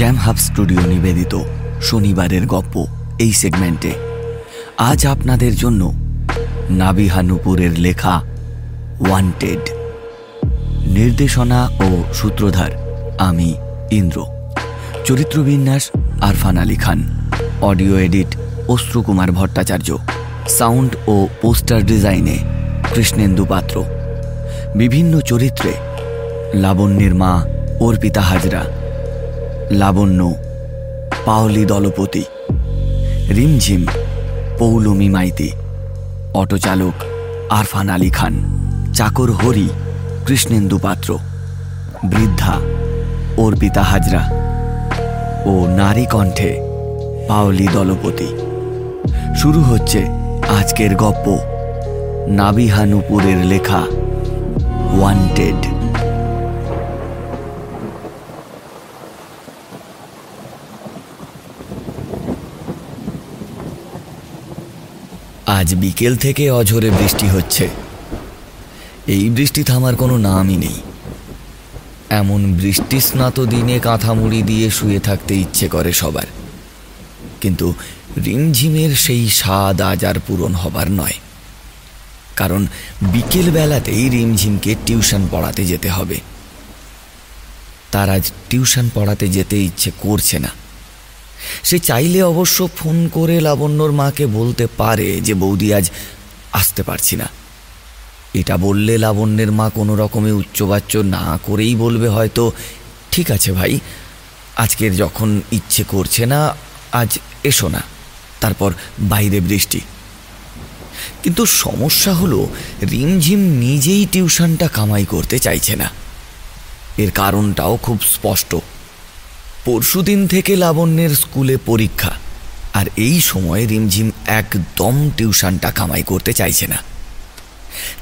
Jam hub studio নিবেদিত শনিবারের গপ্প এই সেগমেন্টে আজ আপনাদের জন্য নাবিহা নুপুরের লেখা ওয়ান্টেড নির্দেশনা ও সূত্রধার আমি Indra. চরিত্রবিন্যাস Arfan Ali Khan. Audio edit Ashrukumar Bhattacharya. Sound ও পোস্টার ডিজাইনে কৃষ্ণেন্দু পাত্র। বিভিন্ন চরিত্রে লাবণ্যের মা অর্পিতা হাজরা। লাবণ্য, পাওলি দলপতি, রিমঝিম, পৌলমি মাইতি, অটোচালক আরফান আলী খান, চাকর হরি, কৃষ্ণেন্দু পাত্র, বৃদ্ধা, অর্পিতা হাজরা ও নারী কণ্ঠে পাওলি দলপতি। শুরু হচ্ছে আজকের গপ্প নাবিহা নুপুরের লেখা ওয়ান্টেড আজ বিকেল থেকে অঝরে বৃষ্টি হচ্ছে। এই বৃষ্টি থামার কোনো নামই নেই। এমন বৃষ্টিস্নাত দিনে কাঁথা মুড়ি দিয়ে শুয়ে থাকতে ইচ্ছে করে সবার। কিন্তু রিমঝিমের সেই স্বাদ আজ আর পূরণ হবার নয়। কারণ বিকেল বেলাতেই রিমঝিমকে টিউশন পড়াতে যেতে হবে। তার আজ টিউশন পড়াতে যেতে ইচ্ছে করছে না। সে চাইলে অবশ্য ফোন করে লাবণ্যর মাকে বলতে পারে যে, বৌদি, আজ আসতে পারছি না। এটা বললে লাবণ্যের মা কোনো রকমে উচ্চবাচ্য না করেই বলবে হয়তো, ঠিক আছে ভাই, আজকের যখন ইচ্ছে করছে না, আজ এসো না, তারপর বাইরে বৃষ্টি। কিন্তু সমস্যা হলো, রিমঝিম নিজেই টিউশনটা কামাই করতে চাইছে না। এর কারণটাও খুব স্পষ্ট। পরশুদিন থেকে লাবণ্যের স্কুলে পরীক্ষা। আর এই সময় রিমঝিম একদম টিউশনটা কামাই করতে চাইছে না।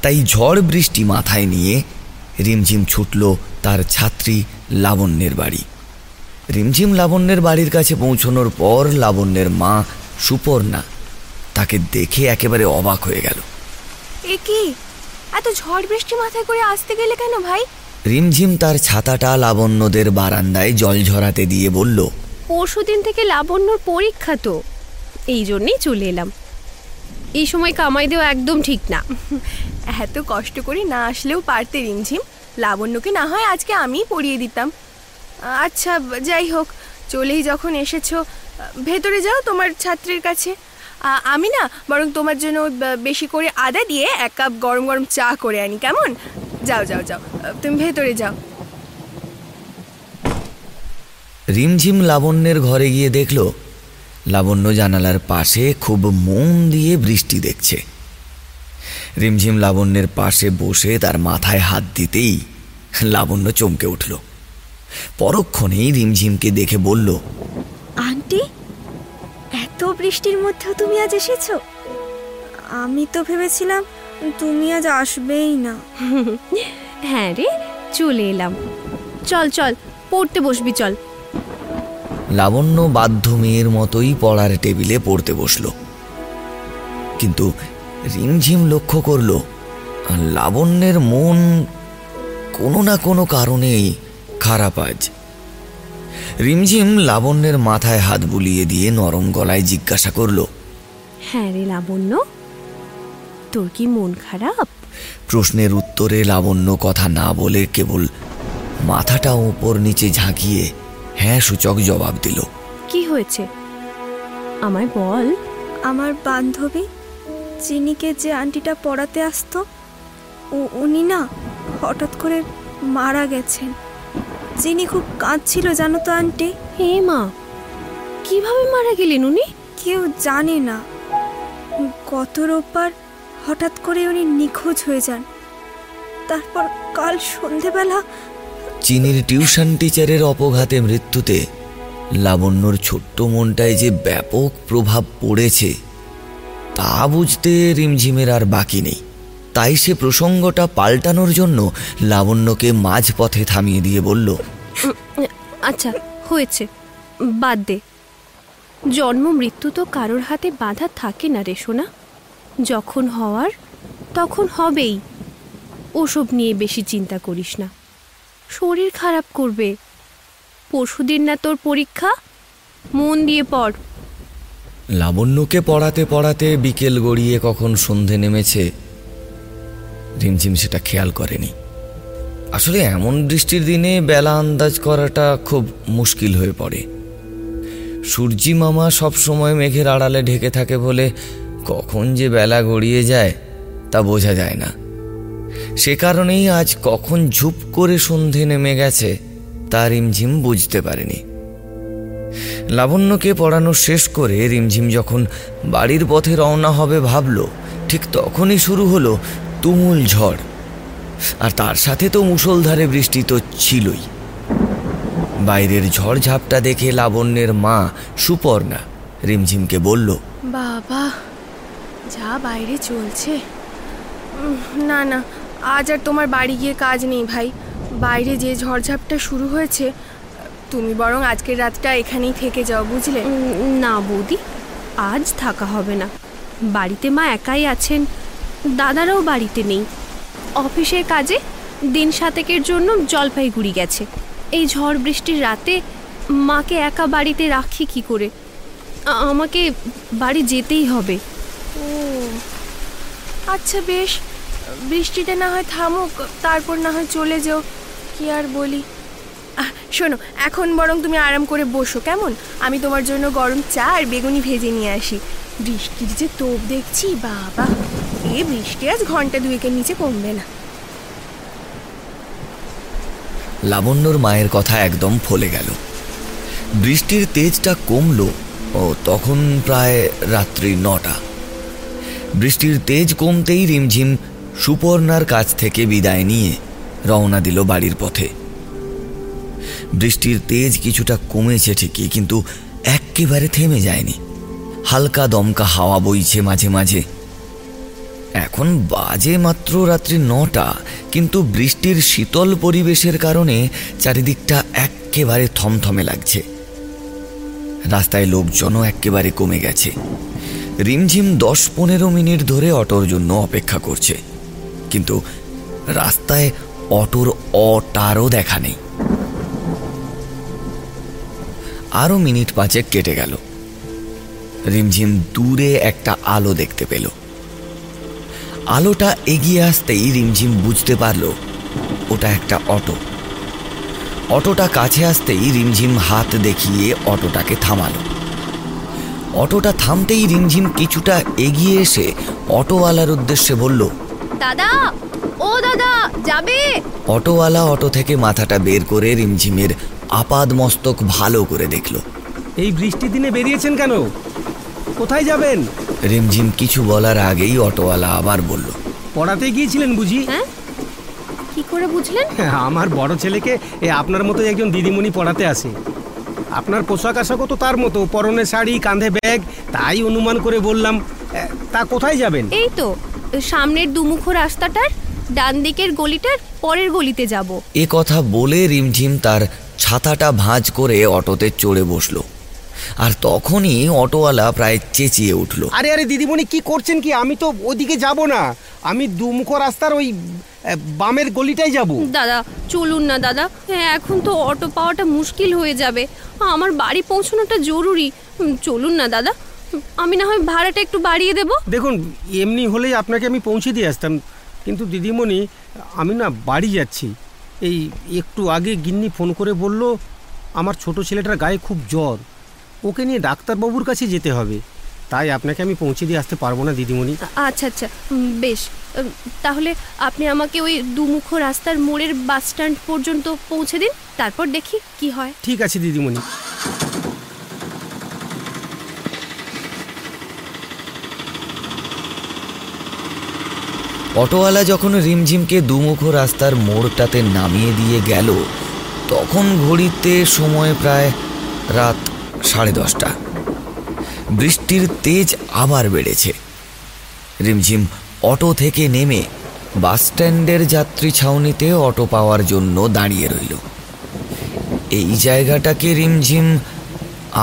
তাই ঝড় বৃষ্টি মাথায় নিয়ে রিমঝিম ছুটল তার ছাত্রী লাবণ্যের বাড়ি। রিমঝিম লাবণ্যের বাড়ির কাছে পৌঁছনোর পর লাবণ্যের মা সুপর্ণা তাকে দেখে একেবারে অবাক হয়ে গেল। এ কি? এত ঝড় বৃষ্টি মাথায় করে আসতে গেলে কেন ভাই? রিমঝিম তার ছাতাটা লাবণ্যদের বারান্দায় জল ঝরাতে দিয়ে বলল পরশু দিন থেকে লাবণ্যর পরীক্ষা তো এই জন্যেই চলে এলাম। এই সময় কামাই দেওয়া একদম ঠিক না। এত কষ্ট করে না আসলেও পারতে রিমঝিম লাবণ্যকে না হয় আজকে আমিই পড়িয়ে দিতাম। আচ্ছা যাই হোক চলেই যখন এসেছ ভেতরে যাও তোমার ছাত্রীর কাছে। আমি না বরং তোমার জন্য বেশি করে আদা দিয়ে এক কাপ গরম গরম চা করে আনি কেমন? যাও যাও যাও। তুমি ভেতরে যাও। রিমঝিম লাবণ্যের ঘরে গিয়ে দেখল লাবণ্য জানালার পাশে খুব মন দিয়ে বৃষ্টি দেখছে। রিমঝিম লাবণ্যের পাশে বসে তার মাথায় হাত দিতেই লাবণ্য চমকে উঠল। পরক্ষণেই রিমঝিমকে দেখে বলল আন্টি এত বৃষ্টির মধ্যেও তুমি আজ এসেছ? আমি তো ভেবেছিলাম তুমি আজ আসবেই না। হ্যাঁ রে চলে এলাম। চল চল পড়তে বসবি চল। লাবণ্য বাধ্য মেয়ের মতোই পড়ার টেবিলে পড়তে বসল। কিন্তু রিমঝিম লক্ষ্য করল লাবণ্যের মন কোনো না কোনো কারণেই খারাপ আজ। রিমঝিম লাবণ্যের মাথায় হাত বুলিয়ে দিয়ে নরম গলায় জিজ্ঞাসা করল হ্যাঁ রে লাবণ্য তোর কি মন খারাপ? প্রশ্নের উত্তরে লাবণ্য কথা না বলে কেবল মাথাটা ওপর নিচে ঝাঁকিয়ে হ্যাঁ সূচক জবাব দিল। কি হয়েছে? আমায় বল। আমার বান্ধবী চিনিকে যে আন্টিটা পড়াতে আসতো ও উনি না হঠাৎ করে মারা গেছেন। চিনি খুব কাঁদছিল জানো তো আন্টি? হে মা কীভাবে মারা গেলেন উনি? কেউ জানে না। গত রোববার হঠাৎ করে উনি নিখোঁজ হয়ে যান। তারপর কাল সন্ধেবেলা চিনির টিউশন টিচারের অপঘাতে মৃত্যুতে লাবণ্যর ছোট্ট মনটায় যে ব্যাপক প্রভাব পড়েছে তা বুঝতে রিমঝিমের আর বাকি নেই। তাই সে প্রসঙ্গটা পাল্টানোর জন্য লাবণ্যকে মাঝপথে থামিয়ে দিয়ে বলল আচ্ছা হয়েছে। বাদ দে। জন্ম মৃত্যু তো কারোর হাতে বাধা থাকে না রে সোনা। যখন হওয়ার, তখন হবেই। ওসব নিয়ে বেশি চিন্তা করিস না। শরীর খারাপ করবে। পরশুদিন না তোর পরীক্ষা? মন দিয়ে পড়। লাবণ্যকে পড়াতে পড়াতে বিকেল গড়িয়ে কখন সন্ধে নেমেছে, রিমঝিম সেটা খেয়াল করেনি। আসলে এমন বৃষ্টির দিনে বেলা আন্দাজ করাটা খুব মুশকিল হয়ে পড়ে। সূর্যি মামা সবসময় মেঘের আড়ালে ঢেকে থাকে বলে কখন যে বেলা গড়িয়ে যায় তা বোঝা যায় না। সে কারণেই আজ কখন ঝুপ করে সন্ধে নেমে গেছে তা রিমঝিম বুঝতে পারেনি। লাবণ্যকে পড়ানো শেষ করে রিমঝিম যখন বাড়ির পথে রওনা হবে ভাবল, ঠিক তখনই শুরু হলো তুমুল ঝড়। আর তার সাথে তো মুষলধারে বৃষ্টি তো ছিলই। বাইরের ঝড় ঝাপটা দেখে লাবণ্যের মা সুপর্ণা রিমঝিমকে বলল, বাবা যা বাইরে চলছে। না না, আজ আর তোমার বাড়ি গিয়ে কাজ নেই ভাই। বাইরে যে ঝড়ঝাপটা শুরু হয়েছে, তুমি বরং আজকের রাতটা এখানেই থেকে যাও, বুঝলে? না বৌদি, আজ থাকা হবে না। বাড়িতে মা একাই আছেন, দাদারাও বাড়িতে নেই। অফিসের কাজে দিন সাতেকের জন্য জলপাইগুড়ি গেছে। এই ঝড় বৃষ্টির রাতে মাকে একা বাড়িতে রাখি কি করে? আমাকে বাড়ি যেতেই হবে। ও। আচ্ছা বেশ। বৃষ্টিটা না হয় থামুক, তারপর না হয় চলে যাও। কি আর বলি? শোনো, এখন বরং তুমি আরাম করে বসো, কেমন? আমি তোমার জন্য গরম চা আর বেগুনি ভেজে নিয়ে আসি। বৃষ্টির যে তোপ দেখছি, বাবা। এ বৃষ্টি আজ ঘণ্টা দুয়েকের নিচে কমবে না। লাবণ্যর মায়ের কথা একদম ফলে গেল। বৃষ্টির তেজটা কমলো, ও তখন প্রায় রাত্রি নটা। বৃষ্টির তেজ কমতেই রিমঝিম সুপর্ণার কাছ থেকে বিদায় নিয়ে রওনা দিল বাড়ির পথে। বৃষ্টির তেজ কিছুটা কমেছে ঠিকই, কিন্তু এক্কেবারে থেমে যায়নি। হালকা দমকা হাওয়া বইছে মাঝে মাঝে। এখন বাজে মাত্র রাত্রি নটা, কিন্তু বৃষ্টির শীতল পরিবেশের কারণে চারিদিকটা এক্কেবারে থমথমে লাগছে। রাস্তায় লোকজনও একেবারে কমে গেছে। রিমঝিম দশ পনেরো মিনিট ধরে অটোর জন্য অপেক্ষা করছে। কিন্তু রাস্তায় অটোর অটারও দেখা নেই। আরও মিনিট পাঁচেক কেটে গেল। রিমঝিম দূরে একটা আলো দেখতে পেল। আলোটা এগিয়ে আসতেই রিমঝিম বুঝতে পারল, ওটা একটা অটো। অটোটা কাছে আসতেই রিমঝিম হাত দেখিয়ে অটোটাকে থামালো। অটোটা থামতেই রিমঝিম কিছুটা এগিয়ে এসে অটোওয়ালার উদ্দেশ্যে বলল দাদা ও দাদা যাবে? অটোওয়ালা অটো থেকে মাথাটা বের করে রিমঝিমের আপাদ মস্তক ভালো করে দেখল। এই বৃষ্টির দিনে বেরিয়েছেন কেন? কোথায় যাবেন? রিমঝিম কিছু বলার আগেই অটোওয়ালা আবার বলল পড়াতে গিয়েছিলেন বুঝি? হ্যাঁ? কি করে বুঝলেন? আমার বড় ছেলেকে এ আপনার মতো একজন দিদিমণি পড়াতে আসে। আপনার পোশাক আশাকও তো তার মতো পরনে শাড়ি কাঁধে ব্যাগ তাই অনুমান করে বললাম তা কোথায় যাবেন? এই তো সামনের দুমুখো রাস্তাটার ডান দিকের গলিটার পরের গলিতে যাব। এ কথা বলে রিমঝিম তার ছাতাটা ভাঁজ করে অটোতে চড়ে বসল। আর তখনই অটোওয়ালা প্রায় চেঁচিয়ে উঠল। আরে আরে দিদিমণি কি করছেন কি? আমি তো ওদিকে যাব না। আমি দুমুখো রাস্তার ওই বামের গলিটাই যাব। দাদা চলুন না দাদা। হ্যাঁ, এখন তো অটো পাওয়াটা মুশকিল হয়ে যাবে। আমার বাড়ি পৌঁছানোটা জরুরি। চলুন না দাদা। আমি না হয় ভাড়াটা একটু বাড়িয়ে দেব। দেখুন এমনি হলেই আপনাকে আমি পৌঁছে দিয়ে আসতাম। কিন্তু দিদিমণি আমি না বাড়ি যাচ্ছি। এই একটু আগে গিন্নি ফোন করে বলল আমার ছোট ছেলেটার গায়ে খুব জ্বর। ওকে নিয়ে ডাক্তারবাবুর কাছে যেতে হবে। তাই আপনাকে আমি পৌঁছে দিয়ে আসতে পারব না দিদিমণি। আচ্ছা আচ্ছা বেশ। তাহলে আপনি আমাকে ওই দুমুখো রাস্তার মোড়ের বাস স্ট্যান্ড পর্যন্ত পৌঁছে দিন তারপর দেখি কি হয়। ঠিক আছে দিদিমণি। অটোওয়ালা যখন রিমঝিমকে দুমুখো রাস্তার মোড়টাতে নামিয়ে দিয়ে গেল তখন ঘড়িতে সময় প্রায় রাত সাড়ে দশটা। বৃষ্টির তেজ আবার বেড়েছে। রিমঝিম অটো থেকে নেমে বাস স্ট্যান্ডের যাত্রী ছাউনিতে অটো পাওয়ার জন্য দাঁড়িয়ে রইল। এই জায়গাটাকে রিমঝিম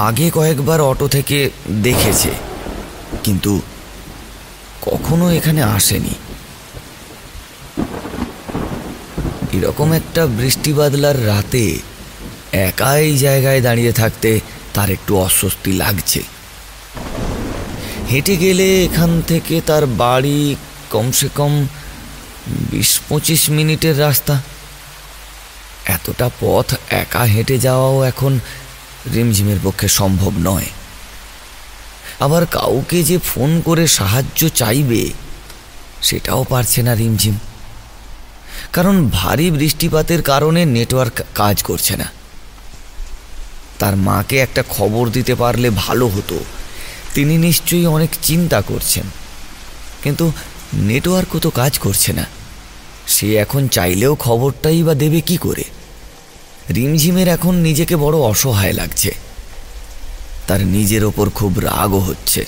আগে কয়েকবার অটো থেকে দেখেছে, কিন্তু কখনো এখানে আসেনি। এরকম একটা বৃষ্টি বাদলার রাতে একা এই জায়গায় দাঁড়িয়ে থাকতে তার একটু অস্বস্তি লাগছে। হেঁটে গেলে এখান থেকে তার বাড়ি কমসে কম বিশ পঁচিশ মিনিটের রাস্তা। এতটা পথ একা হেঁটে যাওয়াও এখন রিমঝিমের পক্ষে সম্ভব নয়। আবার কাউকে যে ফোন করে সাহায্য চাইবে, সেটাও পারছে না রিমঝিম। কারণ ভারী বৃষ্টিপাতের কারণে নেটওয়ার্ক কাজ করছে না। তার মাকে একটা খবর দিতে পারলে ভালো হতো। তিনি নিশ্চয়ই অনেক চিন্তা করছেন। কিন্তু নেটওয়ার্কও তো কাজ করছে না। সে এখন চাইলেও খবরটাই বা দেবে কি করে? রিমঝিমের এখন নিজেকে বড় অসহায় লাগছে। তার নিজের ওপর খুব রাগও হচ্ছে।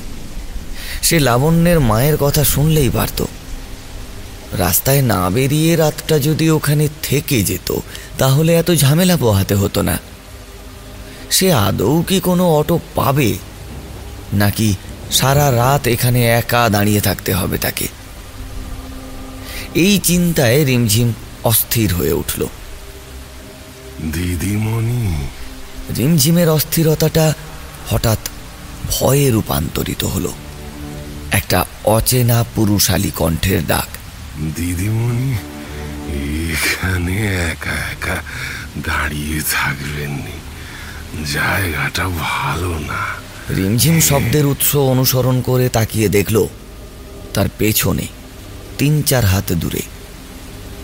সে লাবণ্যের মায়ের কথা শুনলেই পারত। রাস্তায় না বেরিয়ে রাতটা যদি ওখানে থেকে যেত, তাহলে এত ঝামেলা পোহাতে হতো না। সে আদৌ কি কোনো অটো পাবে? নাকি সারা রাত এখানে একা দাঁড়িয়ে থাকতে হবে তাকে? এই চিন্তায় রিমঝিম অস্থির হয়ে উঠল। দিদিমণি। রিমঝিমের অস্থিরতাটা হঠাৎ ভয়ে রূপান্তরিত হলো। একটা অচেনা পুরুষালী কণ্ঠের ডাক। দিদিমণি এখানে একা একা দাঁড়িয়ে থাকবেননি। জায়গাটা ভালো না। রিমঝিম শব্দের উৎস অনুসরণ করে তাকিয়ে দেখল তার পেছনে তিন চার হাত দূরে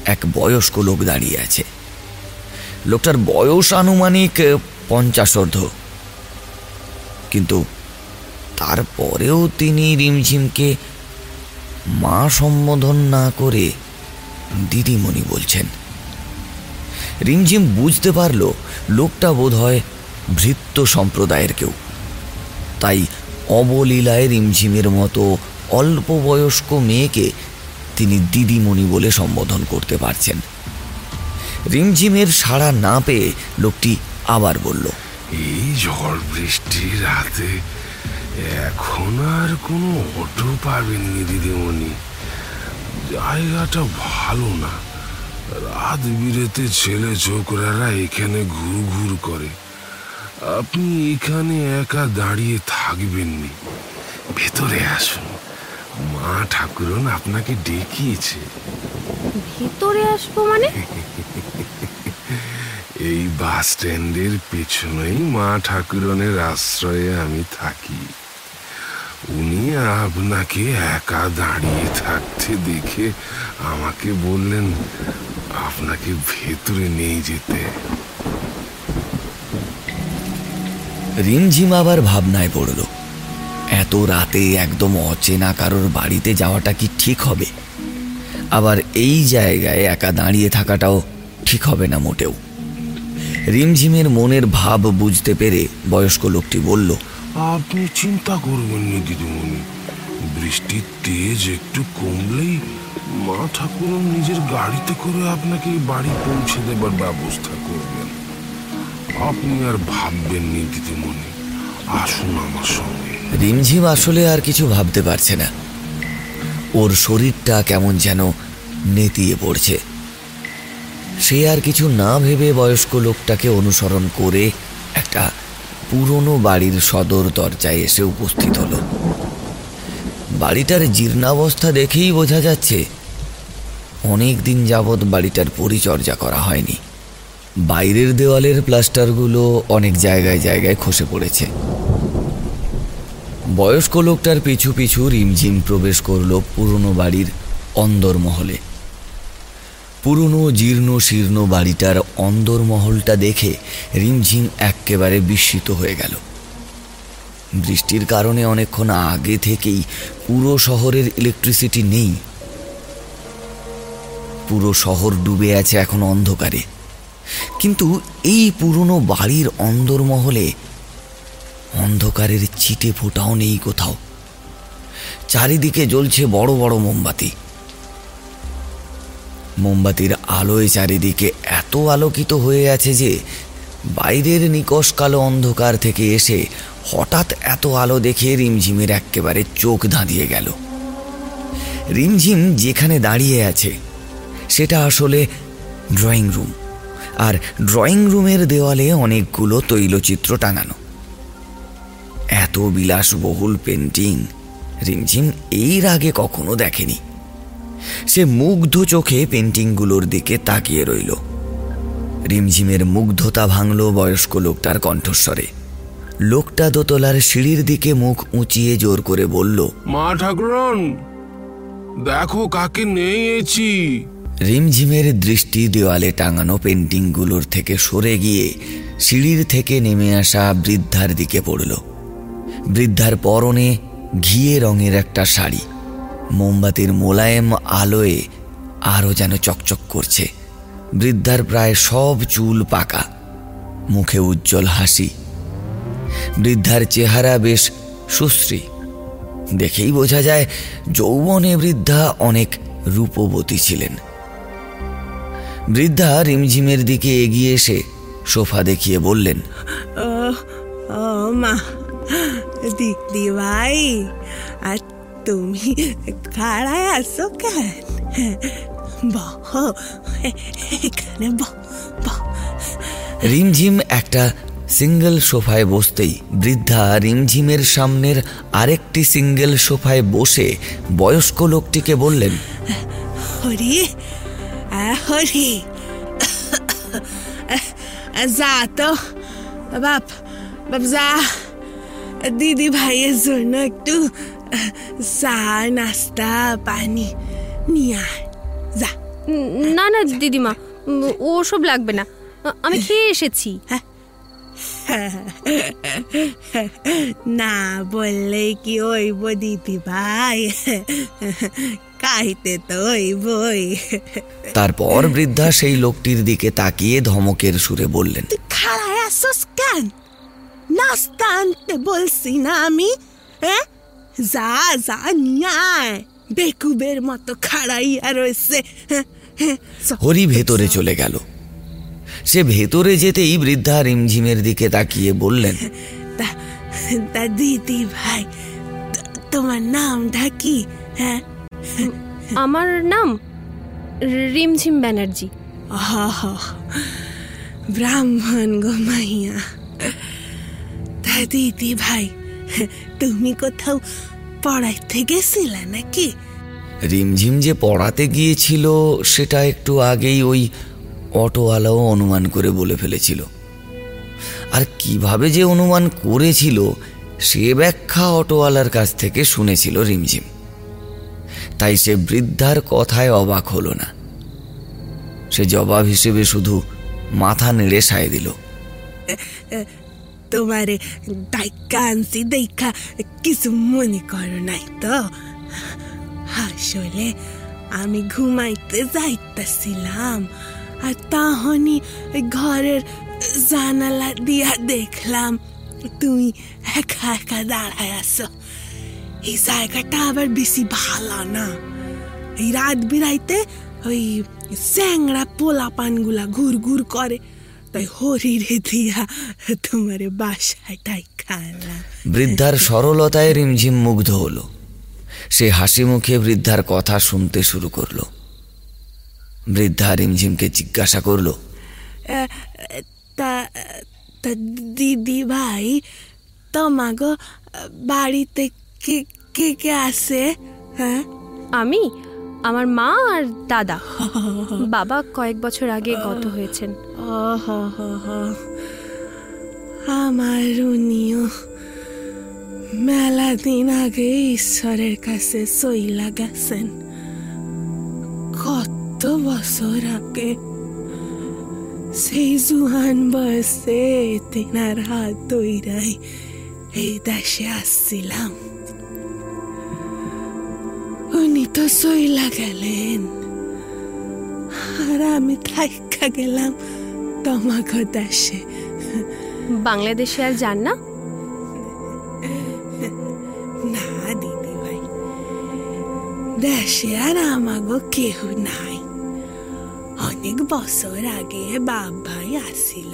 এক বয়স্ক লোক দাঁড়িয়ে আছে। লোকটার বয়স আনুমানিক পঞ্চাশর্ধ কিন্তু তারপরেও তিনি রিমঝিমকে মা সম্বোধন না করে দিদিমণি বলছেন। রিমঝিম বুঝতে পারল লোকটা বোধহয় ভৃত্য সম্প্রদায়ের কেউ। তাই অবলীলায় রিমঝিমের মতো অল্প বয়স্ক মেয়েকে তিনি দিদিমণি বলে সম্বোধন করতে পারছেন। রিমঝিমের সাড়া না পেয়ে লোকটি আবার বলল, এই ঝড় বৃষ্টির রাতে এখন আর কোনো অটো পাবেননি দিদিমণি। জায়গাটা ভালো না। রাত বিরেতে ছেলে ছোকরারা এখানে ঘুর ঘুর করে। আপনি এখানে একা দাঁড়িয়ে থাকবেননি। ভেতরে আসুন। মা ঠাকুরন আপনাকে ডেকেছে। ভেতরে আসব মানে? এই বাস স্ট্যান্ডের পেছনেই মা ঠাকুরনের আশ্রয়ে আমি থাকি। উনি আপনাকে একা দাঁড়িয়ে থাকতে দেখে আমাকে বললেন আপনাকে ভেতরে নিয়ে যেতে। রিমঝিম আবার ভাবনায় পড়ল। এত রাতে একদম অচেনা কারোর বাড়িতে যাওয়াটা কি ঠিক হবে? আবার এই জায়গায় একা দাঁড়িয়ে থাকাটাও ঠিক হবে না মোটেও। রিমঝিমের মনের ভাব বুঝতে পেরে বয়স্ক লোকটি বলল, আপনি চিন্তা করবেন না, দিদিমণি। বৃষ্টির তেজ একটু কমলেই মা ঠাকুর নিজের গাড়িতে করে আপনাকে বাড়ি পৌঁছে দেবার ব্যবস্থা করবেন। আপনি আর ভাববেন নি দিদিমণি। আসুন আমার সঙ্গে। রিমঝিম আসলে আর কিছু ভাবতে পারছে না। ওর শরীরটা কেমন যেন নেতিয়ে পড়ছে। সে আর কিছু না ভেবে বয়স্ক লোকটাকে অনুসরণ করে একটা পুরনো বাড়ির সদর দরজায় এসে উপস্থিত হলো। বাড়িটার জীর্ণাবস্থা দেখেই বোঝা যাচ্ছে, অনেক দিন যাবৎ বাড়িটার পরিচর্যা করা হয়নি। বাইরের দেওয়ালের প্লাস্টারগুলো অনেক জায়গায় জায়গায় খসে পড়েছে। বয়স্ক লোকটার পিছু পিছু রিমঝিম প্রবেশ করল পুরনো বাড়ির অন্দরমহলে। পুরনো জীর্ণ শীর্ণ বাড়িটার অন্দরমহলটা দেখে রিমঝিম এক্কেবারে বিস্মিত হয়ে গেল। বৃষ্টির কারণে অনেকক্ষণ আগে থেকেই পুরো শহরের ইলেকট্রিসিটি নেই। পুরো শহর ডুবে আছে এখন অন্ধকারে। কিন্তু এই পুরনো বাড়ির অন্দরমহলে অন্ধকারের চিটে ফোটাও নেই কোথাও। চারিদিকে জ্বলছে বড় বড় মোমবাতি। মোমবাতির আলোয় চারিদিকে এত আলোকিত হয়ে আছে যে বাইরের নিকশ কালো অন্ধকার থেকে এসে হঠাৎ এত আলো দেখে রিমঝিমের একেবারে চোখ ধাঁধিয়ে গেল। রিমঝিম যেখানে দাঁড়িয়ে আছে, সেটা আসলে ড্রয়িং রুম। আর ড্রয়িং রুমের দেওয়ালে অনেকগুলো তৈলচিত্র টাঙানো। এত বিলাসবহুল পেন্টিং রিমঝিম এর আগে কখনো দেখেনি। সে মুগ্ধ চোখে পেন্টিংগুলোর দিকে তাকিয়ে রইল। রিমঝিমের মুগ্ধতা ভাঙল বয়স্ক লোকটার কণ্ঠস্বরে। লোকটা দোতলার সিঁড়ির দিকে মুখ উঁচিয়ে জোর করে বলল, মা ঠাকুরন, দেখো কাকে নিয়েছি। রিমঝিমের দৃষ্টি দেওয়ালে টাঙানো পেন্টিংগুলোর থেকে সরে গিয়ে সিঁড়ির থেকে নেমে আসা বৃদ্ধার দিকে পড়ল। বৃদ্ধার পরনে ঘিয়ে রঙের একটা শাড়ি। মোমবাতির মোলায়েম আলোয় আরও যেন চকচক করছে। বৃদ্ধার প্রায় সব চুল পাকা। মুখে উজ্জ্বল হাসি। বৃদ্ধার চেহারা বেশ সুশ্রী। দেখেই বোঝা যায় যৌবনে বৃদ্ধা অনেক রূপবতী ছিলেন। বৃদ্ধা রিমঝিমের দিকে এগিয়ে এসে সোফা দেখিয়ে বললেন ও মা দিদি ভাই আর তুমি খাড়ায় আসো কেন? বহ এখানে রিমঝিম একটা সিঙ্গেল সোফায় বসতেই বৃদ্ধা রিমঝিমের সামনের আরেকটি সিঙ্গেল সোফায় বসে বয়স্ক লোকটিকে বললেন হরি হরি। যা তো। বাপ বাপ যা। দিদি ভাইয়ের জন্য একটু চা নাস্তা পানি নিয়ে যা। না না দিদিমা ওসব লাগবে না। আমি খেয়ে এসেছি। না বললে কি ওইব দিদি ভাই? খাইতে তো ওইবই তারপর বৃদ্ধা সেই লোকটির দিকে তাকিয়ে ধমকের সুরে বললেন খাড়ায় আসোস কেন? নাস্তা আনতে বলছি না আমি হ্যাঁ? যা যা নিয়ে আয়। বেকুবের মতো খাড়াইয়া রয়েছে হ্যাঁ, হ্যাঁ, হরি ভেতরে চলে গেল। সে ভেতরে যেতেই বৃদ্ধা রিমঝিমের দিকে তাকিয়ে বললেন তা দিদি ভাই তোমার নামটা কি? হ্যাঁ? আমার নাম রিমঝিম ব্যানার্জি। আহ, ব্রাহ্মণ গো মাইয়া। তা দিদি ভাই তুমি কোথাও পড়াইতে গেছিলে নাকি? রিমঝিম যে পড়াতে গিয়েছিল সেটা একটু আগেই ওই অটোওয়ালাও অনুমান করে বলে ফেলেছিল। আর কীভাবে যে অনুমান করেছিল সে ব্যাখ্যা অটোওয়ালার কাছ থেকে শুনেছিল রিমঝিম। তাই সে বৃদ্ধার কথায় অবাক হলো না। সে জবাব হিসেবে শুধু মাথা নেড়ে সায় দিল। তোমারে আনছি, দেখা কিছু মনে করো নাই তো। আসলে আমি ঘুমাইতে যাইতেছিলাম, আর তখনই ঘরের জানালা দিয়া দেখলাম, তুমি একা একা দাঁড়ায় আছো। এই জায়গাটা আবার বেশি ভালো না। এই রাত বিরাইতে ওই স্যাংরা পোলা পানগুলা ঘুর ঘুর করে। তাই হরি রে দিয়া তোমারে বাসায় ডাইকালাম বৃদ্ধার সরলতায় রিমঝিম মুগ্ধ হলো। সে হাসি মুখে বৃদ্ধার কথা শুনতে শুরু করল। বৃদ্ধা রিমঝিমকে জিজ্ঞাসা করল তা তা দিদি ভাই তোমাগো বাড়িতে কে কে কে আছে? হ্যাঁ? আমি? আমার মা আর দাদা। বাবা কয়েক বছর আগে গত হয়েছেন। আমার উনিও মেলা দিন আগে ঈশ্বরের কাছে সইলা গেছেন। কত বছর আগে। সেই জুহান বয়সে তেনার হাত দইরাই এই দেশে আসছিলাম। তো সইলা গেলেন। আর আমি থাইকা গেলাম তোমাকে দেশে। বাংলাদেশে আর যান না? না দিদি ভাই দেশে আর আমাগো কেহ নাই। অনেক বছর আগে বাপ ভাই আসিল।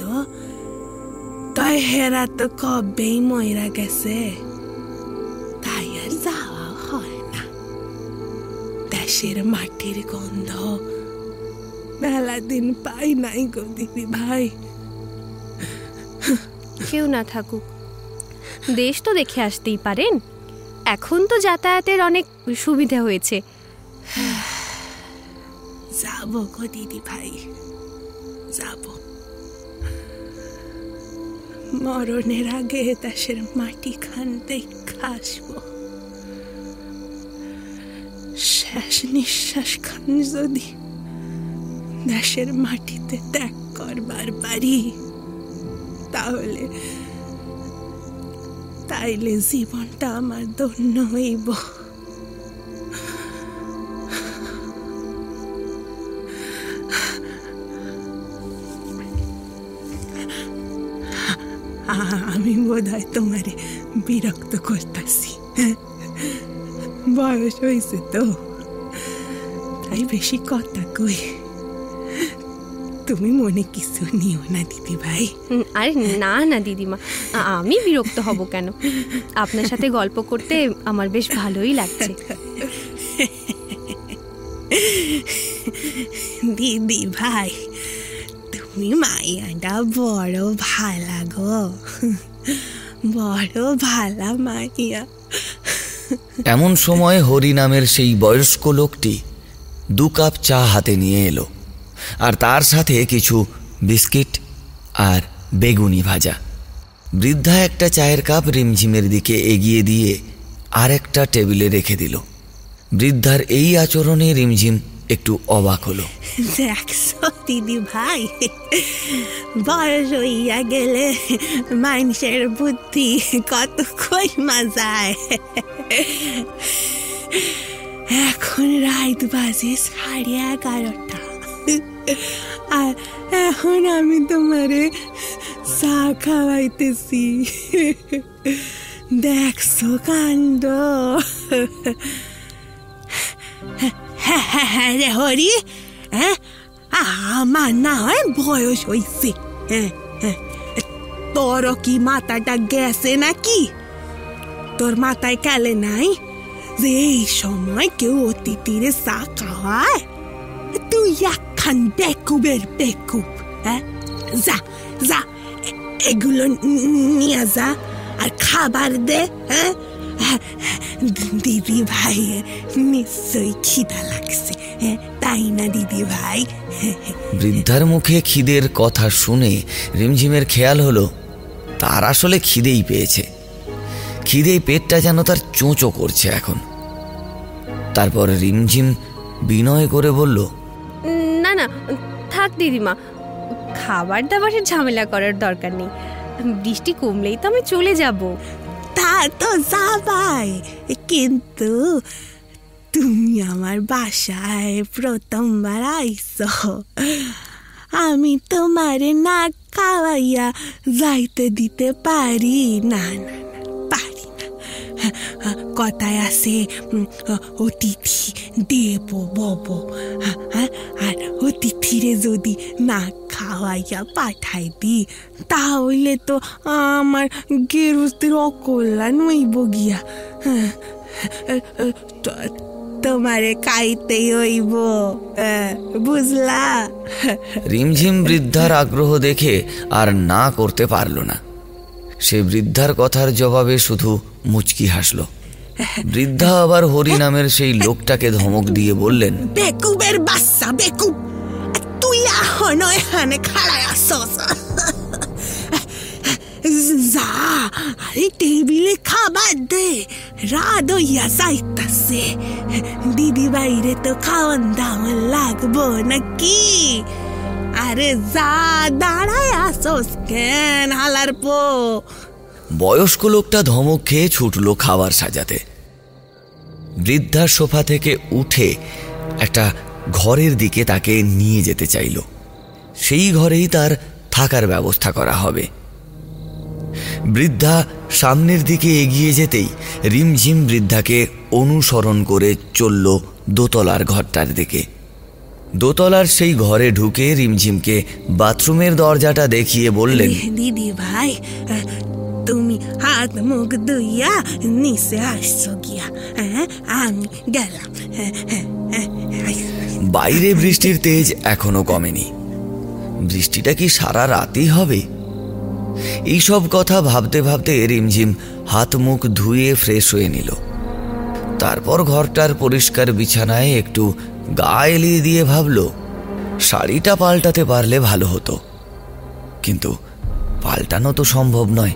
তাই হেরা তো কবেই ময়রা গেছে। দেশের মাটির গন্ধ। মেলা দিন পাই নাই গো দিদি ভাই। কেউ না থাকুক। দেশ তো দেখে আসতেই পারেন। এখন তো যাতায়াতের অনেক সুবিধা হয়েছে। যাব গো দিদি ভাই। যাব। মরণের আগে দেশের মাটি খান দেখা আসব শেষ নিঃশ্বাস খান যদি দেশের মাটিতে ত্যাগ করবার পারি তাহলে, তাইলে জীবনটা আমার ধন্য হইব। আমি বোধ হয় তোমারে বিরক্ত করতেছি। বয়স হয়েছে তো। তাই বেশি কথা কই। তুমি মনে কিছু নিও না দিদি ভাই। আরে না না দিদিমা আমি বিরক্ত হব কেন? আপনার সাথে গল্প করতে আমার বেশ ভালোই লাগছে। দিদি ভাই তুমি মাইয়াটা বড় ভালা গো। বড় ভালা মাইয়া। এমন সময় হরি নামের সেই বয়স্ক লোকটি দু কাপ চা হাতে নিয়ে এলো, আর তার সাথে কিছু বিস্কিট আর বেগুনি ভাজা। বৃদ্ধা একটা চায়ের কাপ রিমঝিমের দিকে এগিয়ে দিয়ে আরেকটা টেবিলে রেখে দিল। বৃদ্ধার এই আচরণে রিমঝিম একটু অবাক হলো। দিদি ভাই, বয়স হইয়া গেলে মানুষের বুদ্ধি কত কইমা যায় এখন রাত বাজে সাড়ে এগারোটা। আর এখন আমি তোমারে চা খাওয়াইতেছি। দেখছ কাণ্ড? হ্যাঁ হ্যাঁ হ্যাঁ রে হরি হ্যাঁ আমার না হয় বয়স হইছে। হ্যাঁ তোর কি মাথাটা গেছে নাকি? তোর মাথায় কালে নাই? যে এই সময় কেউ অতিথিরে চা খাওয়ায় তুই একখান বেকুবের বেকুব হ্যাঁ যা যা এগুলো নিয়ে যা আর খাবার দে হ্যাঁ দিদি ভাই নিশ্চয়ই খিদা লাগছে তাই না দিদি ভাই বৃদ্ধার মুখে খিদের কথা শুনে রিমঝিমের খেয়াল হলো, তার আসলে খিদেই পেয়েছে। খিদেই পেটটা যেন তার চোঁচো করছে এখন। তারপর রিমঝিম বিনয় করে বলল না না থাক দিদিমা খাবার দাবারের ঝামেলা করার দরকার নেই। বৃষ্টি কমলেই তো আমি চলে যাব। তা তো যাবাই কিন্তু তুমি আমার বাসায় প্রথমবার আইস আমি তোমারে না খাওয়াইয়া যাইতে দিতে পারি না না না, পারি না। কথায় আছে অতিথি দেব বব আর অতিথিরে যদি না খাওয়াইয়া পাঠাই দি তাহলে তো আমার গেরুস্তির অকল্যাণ হইব গিয়া তোমারে খাইতেই হইব বুঝলা রিমঝিম বৃদ্ধার আগ্রহ দেখে আর না করতে পারল না। সে বৃদ্ধার কথার জবাবে শুধু মুচকি হাসল। বৃদ্ধা আবার হরি নামের সেই লোকটাকে ধমক দিয়ে বললেন, বেকুবের বাচ্চা, বেকুব। তুই এখনও এখানে খাড়ায় আসস। যা আরে টেবিলে খাবার দে। রাত হইয়া যাইতাছে। দিদি বাইরে তো খাওয়ান দাওয়ান লাগবো নাকি? আরে যা, দাঁড়ায় আসস কেন হালার পো? বয়স্ক লোকটা ধমক খেয়ে ছুটল খাবার সাজাতে। বৃদ্ধার সোফা থেকে উঠে একটা ঘরের দিকে তাকে নিয়ে যেতে চাইল। সেই ঘরেই তার থাকার ব্যবস্থা করা হবে। বৃদ্ধা সামনের দিকে এগিয়ে যেতেই রিমঝিম বৃদ্ধাকে অনুসরণ করে চলল দোতলার ঘরটার দিকে। দোতলার সেই ঘরে ঢুকে রিমঝিমকে বাথরুমের দরজাটা দেখিয়ে বললেন, দিদি ভাই তুমি হাত মুখ ধুইয়া নিচে আসছো গিয়া হ্যাঁ? আমি গেলাম হ্যাঁ, হ্যাঁ, হ্যাঁ। বাইরে বৃষ্টির তেজ এখনও কমেনি। বৃষ্টিটা কি সারা রাতেই হবে? এইসব কথা ভাবতে ভাবতে রিমঝিম হাত মুখ ধুয়ে ফ্রেশ হয়ে নিল। তারপর ঘরটার পরিষ্কার বিছানায় একটু গা এলিয়ে দিয়ে ভাবল শাড়িটা পাল্টাতে পারলে ভালো হতো। কিন্তু পাল্টানো তো সম্ভব নয়।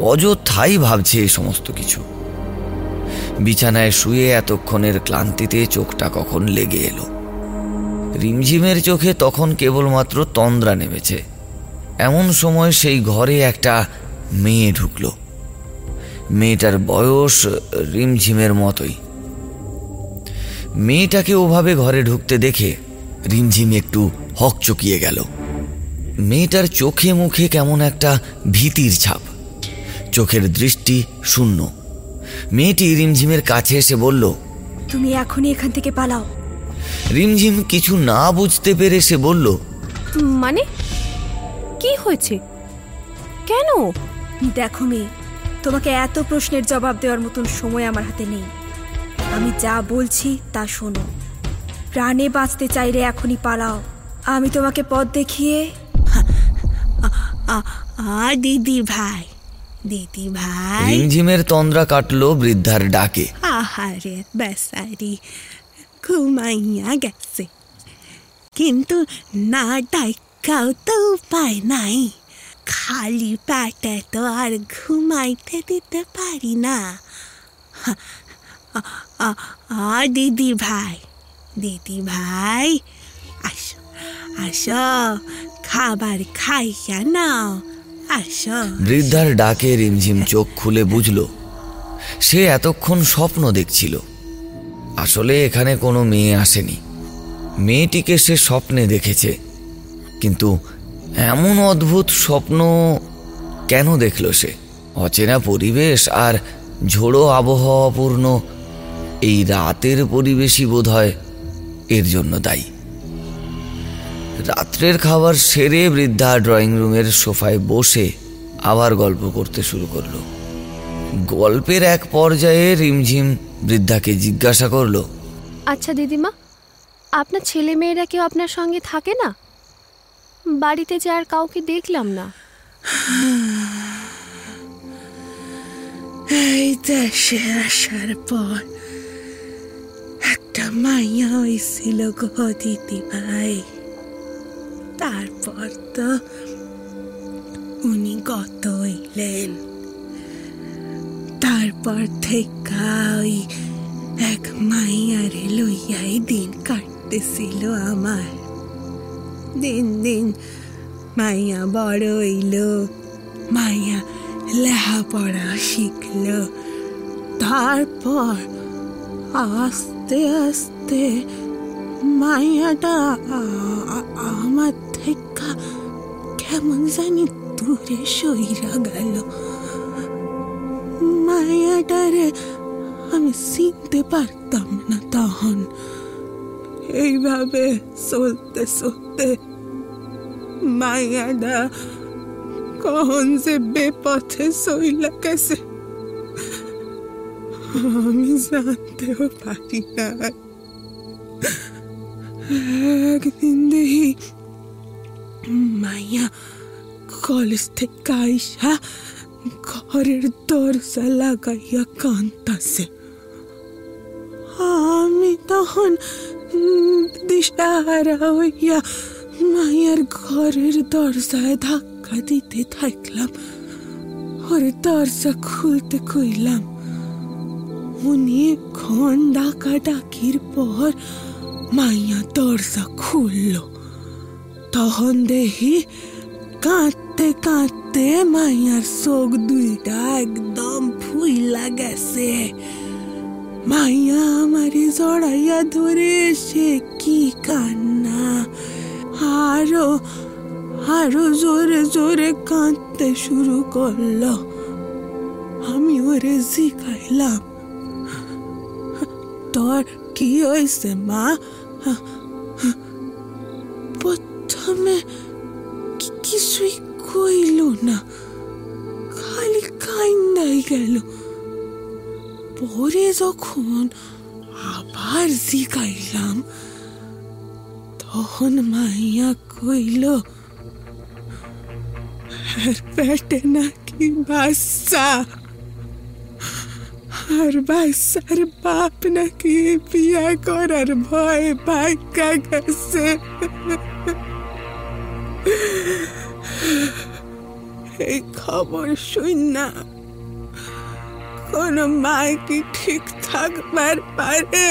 অযথাই ভাবছে এই সমস্ত কিছু। বিছানায় শুয়ে এতক্ষণের ক্লান্তিতে চোখটা কখন লেগে এলো। রিমঝিমের চোখে তখন কেবলমাত্র তন্দ্রা নেমেছে। এমন সময় সেই ঘরে একটা মেয়ে ঢুকল। মেয়েটার বয়স রিমঝিমের মতোই। মেয়েটাকে ওভাবে ঘরে ঢুকতে দেখে রিমঝিম একটু হকচকিয়ে গেল। মেয়েটার চোখে মুখে কেমন একটা ভীতির ছাপ। চোখের দৃষ্টি শূন্য। মেয়েটি রিমঝিমের কাছে এসে বলল তুমি এখনই এখান থেকে পালাও। রিমঝিম কিছু না বুঝতে পেরে সে বলল মানে? কি হয়েছে? কেন? দেখো মেয়ে তোমাকে এত প্রশ্নের জবাব দেওয়ার মতন সময় আমার হাতে নেই। আমি যা বলছি তা শোনো। প্রাণে বাঁচতে চাইলে এখনই পালাও। আমি তোমাকে পথ দেখিয়ে আ- আ দিদি ভাই। দিদি ভাই। রিমঝিমের তন্দ্রা কাটলো বৃদ্ধার ডাকে। আহারে বেসারি ঘুমাইয়া গেছে। কিন্তু না ডাইকাও তো উপায় নাই। খালি পেটে তো আর ঘুমাইতে দিতে পারি না। আ- দিদি ভাই দিদি ভাই আসো আসো খাবার খাইয়া নাও। বৃদ্ধার ডাকে রিমঝিম চোখ খুলে বুঝল, সে এতক্ষণ স্বপ্ন দেখছিল। আসলে এখানে কোনো মেয়ে আসেনি। মেয়েটিকে সে স্বপ্নে দেখেছে, কিন্তু এমন অদ্ভুত স্বপ্ন কেন দেখল সে? অচেনা পরিবেশ আর ঝোড়ো আবহাওয়াপূর্ণ এই রাতের পরিবেশই বোধ হয় এর জন্য দায়ী। রাত্রের খাবার সেরে বৃদ্ধা ড্রয়িং রুমের সোফায় বসে আবার গল্প করতে শুরু করল। গল্পের এক পর্যায়ে রিমঝিম বৃদ্ধাকে জিজ্ঞাসা করল আচ্ছা দিদিমা আপনার ছেলে মেয়েরা কেউ আপনার সঙ্গে থাকে না? বাড়িতে যে আর কাউকে দেখলাম না। এই দেশে আসার পর একটা মাইয়া হয়েছিল গো দিদি ভাই তারপর তো উনি গত হইলেন? তারপর থেকে ওই এক মাইয়ারে লইয়াই দিন কাটতেছিল আমার। দিন দিন মাইয়া বড় হইল, মাইয়া লেখাপড়া শিখল। তারপর আস্তে আস্তে মাইয়াটা আমার থেকে কেমন জানি দূরে সইরা গেল। মায়াটারে আমি চিনতে পারতাম না তখন। এইভাবে চলতে চলতে মায়াটা কখন যে বেপথে সইলা গেছে, আমি জানতেও পারি না একদিন দেখি মাইয়া কলেজ থেকে আইসা ঘরের দরজা লাগাইয়া কান্তাছে আমি তখন উম, দিশাহারা হইয়া মায়ের ঘরের দরজায় ধাক্কা দিতে থাকলাম ওর দরজা খুলতে কইলাম উনি ক্ষণ ডাকা ডাকির পর মাইয়া দরজা খুলল তখন দেখি কাঁদতে কাঁদতে মাইয়ার চোখ দুইটা একদম ফুইলা গেছে। মাইয়া আমারে জড়াইয়া ধরে সে কি কান্না। আরও আরও জোরে জোরে কাঁদতে শুরু করল। আমি ওরে জিগাইলাম তোর কি হয়েছে মা? কি- কিছুই কইল না। খালি কাইন্দাই গেল। পরে যখন আবার জিগাইলাম, তখন মাইয়া কইল, আর পেটে নাকি বাচ্চা। আর বাচ্চার বাপ নাকি বিয়া করার ভয়ে বাইকা গেছে। এই খবর শুন না। কোন মায় কি ঠিক থাকবার পারে?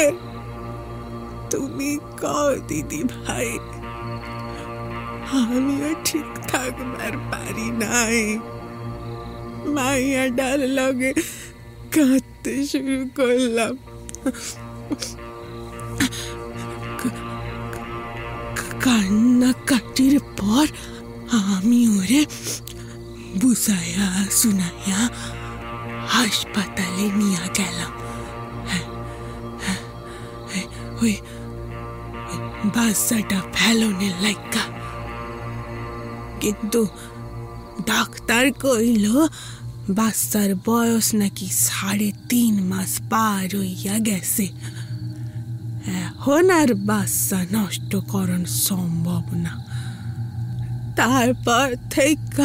তুমি কও, দিদি ভাই, আমিও ঠিক থাকবার পারি নাই। মাইয়া ডাল লগে কাঁদতে শুরু করলাম। কান্নাকাটির পর আমি ওরে বুঝাইয়া শুনাইয়া হাসপাতালে নিয়ে গেলাম হ্যাঁ, হ্যাঁ, হ্যাঁ, ওই ওই বাচ্চাটা ফেলনের লাইকা কিন্তু ডাক্তার কইল বাচ্চার বয়স নাকি সাড়ে তিন মাস পার হইয়া গেছে এখন আর বাচ্চা নষ্ট করণ সম্ভব না। তারপর থেকে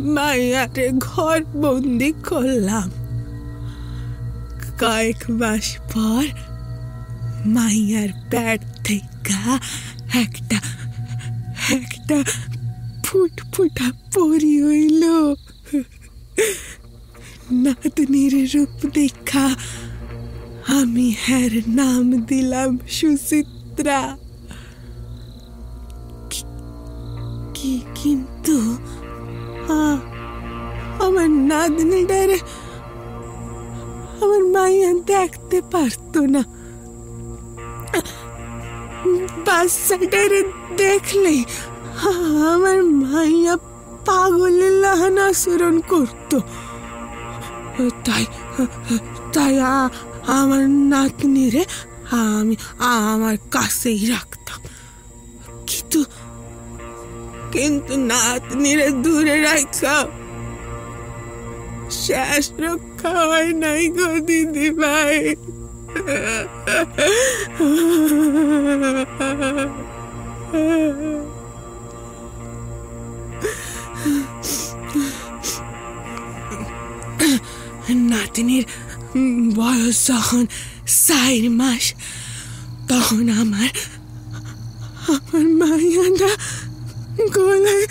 মায়ারে ঘর বন্দি করলাম। কয়েক মাস পর মাইয়ার প্যাট থেকে একটা একটা ফুটফুটা পরি হইল। নাতনির রূপ দেখা আমি হ্যার নাম দিলাম সুচিত্রা। কি- কিন্তু আমার নাতনিটারে আমার মাইয়া দেখতে পারতো না। বাচ্চাটারে দেখলেই আমার মাইয়া পাগলের লাহান আচরণ করতো। তাই তাই আমার নাতনিরে আমি আমার কাছেই রাখতাম। কিন্তু কিন্তু নাতনিরে দূরে রাখা শেষ রক্ষা হয় নাই গো দিদি ভাই। নাতনির বয়স যখন চার মাস। তখন আমার আমার মাইয়াটা গলায়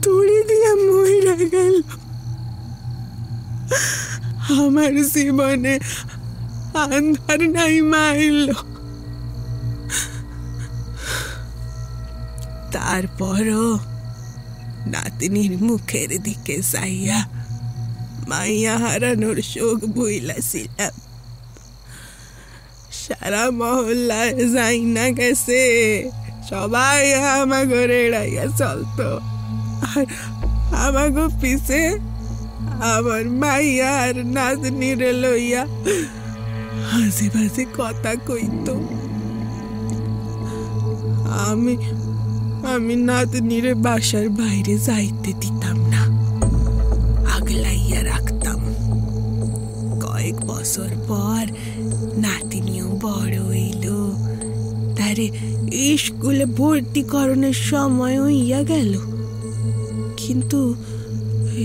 দড়ি দিয়ে মহিলা গেল। আমার জীবনে আন্ধার নাই মাইল। তারপরও নাতনির মুখের দিকে চাইয়া মাইয়া হারানোর শোক সারা মহল্লায় যাই না গেছে, সবাই আমার ঘরে চলতো। আর আমাগো পিছে আমার মাইয়া আর নাতনিরে লইয়া হাসি বাসি কথা কইতো। আমি আমি নাতনিরে বাসার বাইরে যাইতে দিতাম বছর পর নাতিনিও বড় হইল। তারে স্কুলে ভর্তি করণের সময় হইয়া গেল। কিন্তু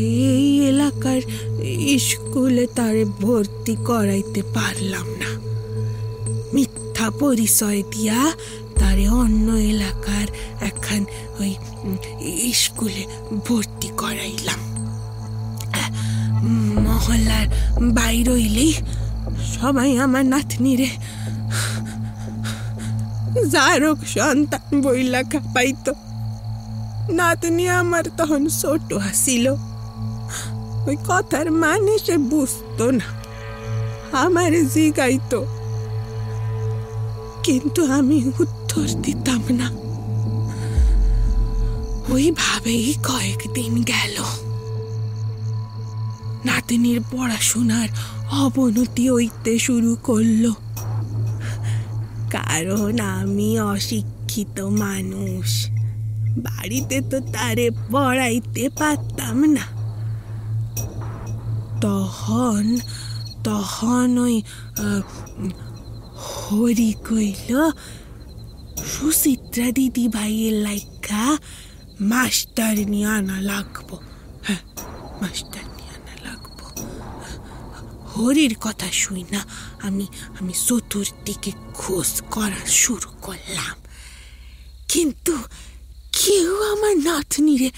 এই এলাকার স্কুলে তারে ভর্তি করাইতে পারলাম না। মিথ্যা পরিচয় দিয়া তারে অন্য এলাকার একখান ওই স্কুলে ভর্তি করাইলাম। মহল্লার বাইর হইলেই সবাই আমার নাতনিরে যারক সন্তান বইলা খাপাইতো নাতনি আমার তখন ছোট আসিল ওই কথার মানে সে বুঝতো না। আমার জিগাইতো। কিন্তু আমি উত্তর দিতাম না। ওইভাবেই কয়েকদিন গেল। নাতিনির পড়াশোনার অবনতি হইতে শুরু করল। কারণ আমি অশিক্ষিত মানুষ। বাড়িতে তো তারে পড়াইতে পারতাম না। তখন তখন ওই হরি কইল, সুচিত্রা দিদি ভাইয়ের লাইকা মাস্টার নিয়ে আনা লাগবো। হ্যাঁ মাস্টার। হরির কথা শুই না। আমি আমি চতুর্দিকে খোঁজ করা শুরু করলাম। কিন্তু কেউ আমার নাতনিরে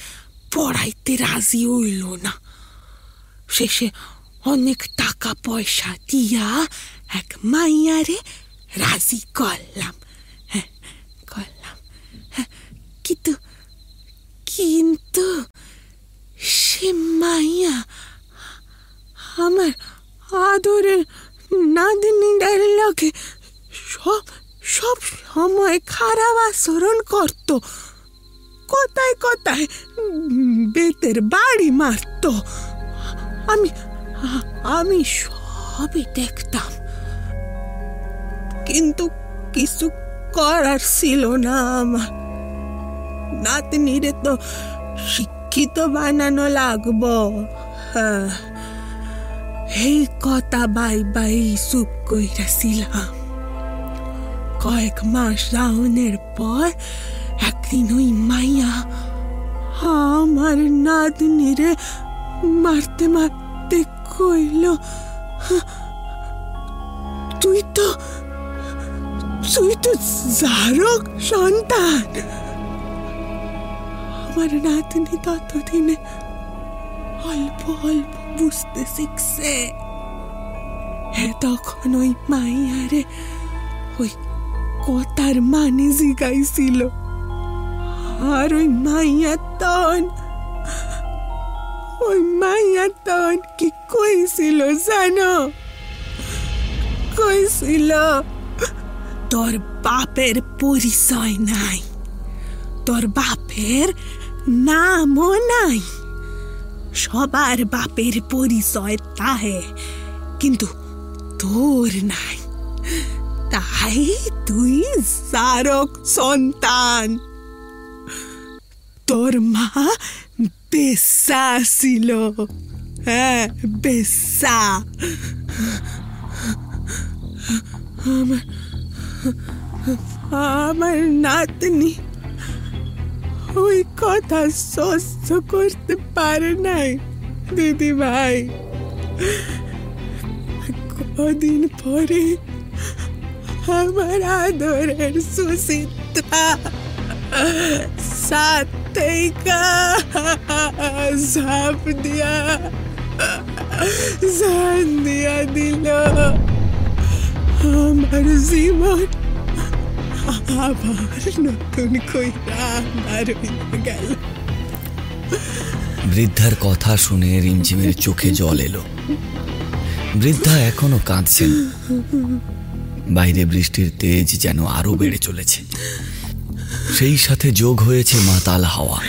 পড়াইতে রাজি হইল না। শেষে অনেক টাকা পয়সা দিয়া এক মাইয়ারে রাজি করলাম। হ্যাঁ করলাম। হ্যাঁ, কিন্তু কিন্তু সে মাইয়া আমার আদরের নাদিনীটার লোকে সব সব সময় খারাপ আচরণ করতো। কোথায় কোথায় বেতের বাড়ি মারতো। আমি আমি সবই দেখতাম। কিন্তু কিছু করার ছিল না আমার। নাতনিরে তো শিক্ষিত বানানো লাগবো। হ্যাঁ। এই কথা বাই বাই চুপ কইরাছিলাম কয়েক মাস রাউনের পর একদিন ওই মাইয়া আমার নাতনিরে মারতে মারতে কইল তুই তো তুই তো জারক সন্তান। আমার নাতনি ততদিনে অল্প অল্প বুঝতে শিখছে। তখন ওই মাইয়ারে ওই কথার মানে জিগাইছিল। আর ওই মাইয়া তন, ওই মাইয়া তন কি কইছিল জানো? কইছিল, তোর বাপের পরিচয় নাই, তোর বাপের নামও নাই। সবার বাপের পরিচয় তাহে, কিন্তু তোর নাই। তাই তুই সারক সন্তান। তোর মা বেসা ছিল। হ্যাঁ বেসা আমার আমার নাতনি ওই কথা সহ্য করতে পারে নাই দিদি ভাই কদিন পরে আমার আদরের সুচিত্রা সাত থেকে ঝাঁপ দিয়া জান দিয়া দিল আমার জীবন বৃদ্ধার কথা শুনে রিমঝিমের চোখে জল এলো। বৃদ্ধা এখনও কাঁদছেন। বাইরে বৃষ্টির তেজ যেন আরও বেড়ে চলেছে। সেই সাথে যোগ হয়েছে মাতাল হাওয়া।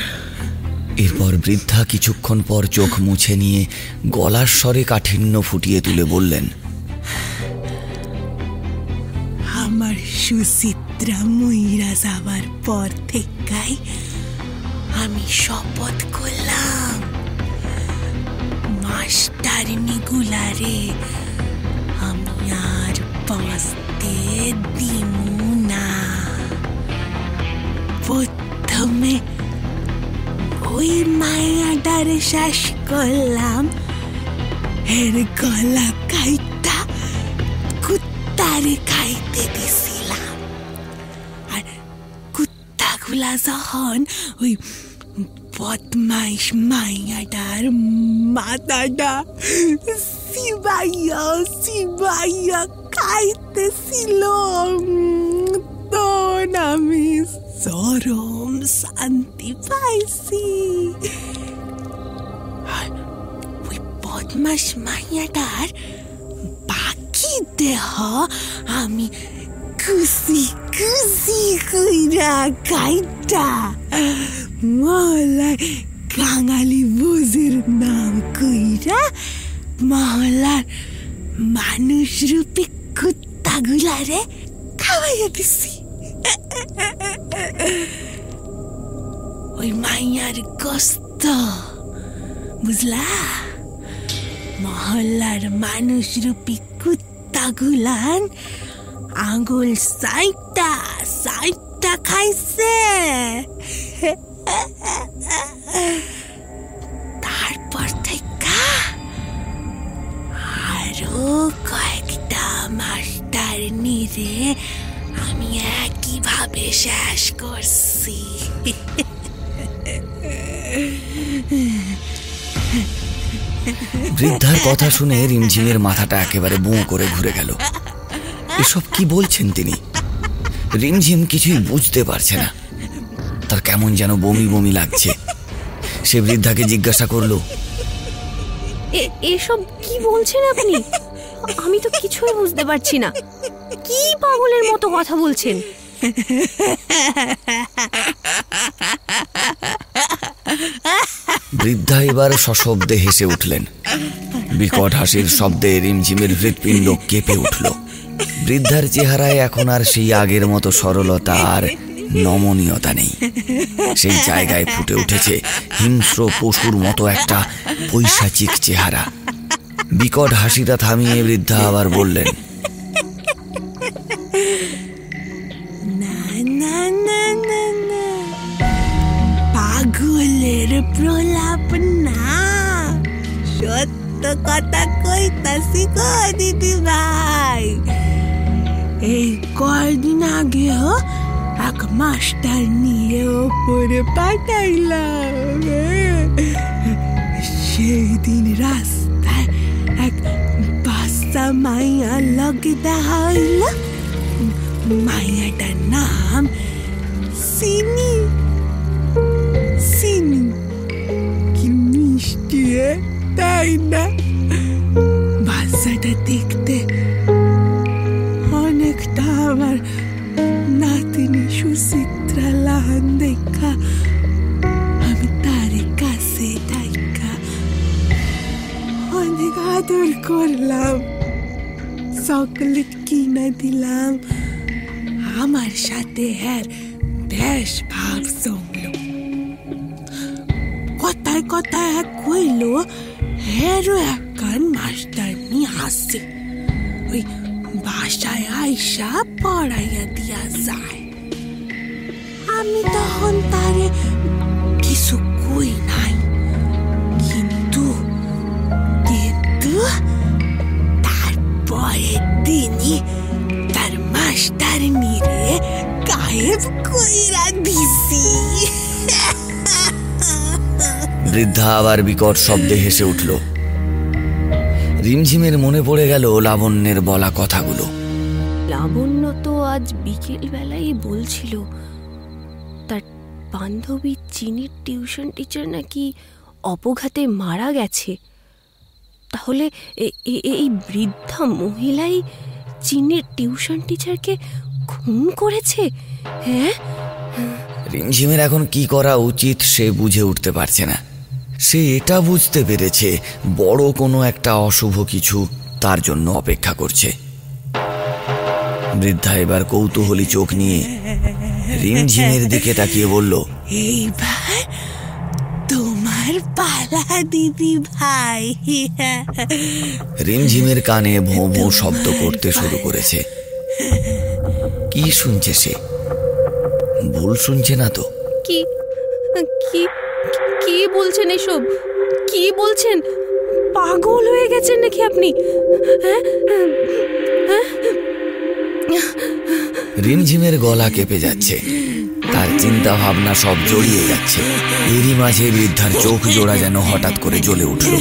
এরপর বৃদ্ধা কিছুক্ষণ পর চোখ মুছে নিয়ে গলার স্বরে কাঠিন্য ফুটিয়ে তুলে বললেন, আমার সুচিত্রা ময়রা যাবার পর থেকেই আমি শপথ করলাম। মাস্টারনি গুলারে আমি আর বাঁচতে দিমু না। প্রথমে ওই মায়াটারে শ্বাস করলাম। এর গলা কাইটা কুত্তারে খাইতে দিছিলাম কুত্তাগুলা যখন ওই বদমাইশ মাইয়াটার মাথাটা সিবাইয়া সিবাইয়া খাইতেছিল। তখন আমি চরম শান্তি পাইছি। ওই বদমাস মাইয়াটার বাকি দেহ আমি খুশি খুশি কইরা কাইটা মহলায় কাঙালি বোঝের নাম কইরা মহলার মানুষ রূপী কুত্তাগুলারে খাওয়াইয়া দিছি ওই মাইয়ার গস্ত বুঝলা মহল্লার মানুষ রূপী কুত্তাগুলান আঙ্গুল সাইটা সাইটা খাইছে। তারপর থেকে আরও কয়েকটা মাস্টার নিরে আমি একইভাবে শেষ করছি। বৃদ্ধার কথা শুনে রিমঝিমের মাথাটা একেবারে বুঁ করে ঘুরে গেল। এসব কি বলছেন তিনি? রিমঝিম কিছুই বুঝতে পারছে না। তার কেমন যেন বমি বমি লাগছে। সে বৃদ্ধাকে জিজ্ঞাসা করল এসব কি বলছেন আপনি? আমি তো কিছুই বুঝতে পারছি না। কি পাগলের মতো কথা বলছেন? বৃদ্ধা এবার সশব্দে হেসে উঠলেন। বিকট হাসির শব্দে রিমঝিমের হৃৎপিণ্ড কেঁপে উঠল। বৃদ্ধার চেহারায় এখন আর সেই আগের মতো সরলতা আর নমনীয়তা নেই। সেই জায়গায় ফুটে উঠেছে হিংস্র পশুর মতো একটা পৈশাচিক চেহারা। বিকট হাসিটা থামিয়ে বৃদ্ধা আবার বললেন পাগলের প্রলাপ না। সত্য কথা কইতাছি গো দিদি ভাই এই কয়দিন আগেও এক মাস্টার নিয়ে ওপরে পাঠাইলাম সেই দিন রাস্তায় এক বাচ্চা মাইয়া লগে দেখা মাইয়াটার নাম সিনি সিনি কি মিষ্টি তাই না? করলাম। চকলেট কিনে দিলাম। আমার সাথে হ্যার বেশ ভাব জমল। কথায় কথায় এক কইল হেরও একখান মাস্টার নিয়ে আসছে ওই বাসায় আইসা পড়াইয়া দিয়া যায়। আমি তখন তারে কইরা দিছি বৃদ্ধা আবার বিকট শব্দে হেসে উঠল। রিমঝিমের মনে পড়ে গেল লাবণ্যের বলা কথাগুলো। লাবণ্য তো আজ বিকেল বেলায় বলছিল তার বান্ধবী চিনির টিউশন টিচার নাকি অপঘাতে মারা গেছে। তাহলে এই বৃদ্ধা মহিলাই চিনির টিউশন টিচারকে খুন করেছে? হ্যাঁ? রিমঝিমের এখন কি করা উচিত সে বুঝে উঠতে পারছে না। সে এটা বুঝতে পেরেছে বড় কোনো একটা অশুভ কিছু তার জন্য অপেক্ষা করছে। বৃদ্ধা এবার কৌতূহলী চোখ নিয়ে রিমঝিমের দিকে তাকিয়ে বলল এইবার তোমার পালা দিদি ভাই। রিমঝিমের কানে ভোঁ ভোঁ শব্দ করতে শুরু করেছে। কি শুনছে সে? ভুল শুনছে না তো? কি কি কি বলছেন এসব? কি বলছেন? পাগল হয়ে গেছেন নাকি আপনি? হ্যাঁ রিমঝিমের গলা কেঁপে যাচ্ছে। তার চিন্তা ভাবনা সব জড়িয়ে যাচ্ছে। এরই মাঝে বৃদ্ধার চোখ জোড়া যেন হঠাৎ করে জ্বলে উঠল।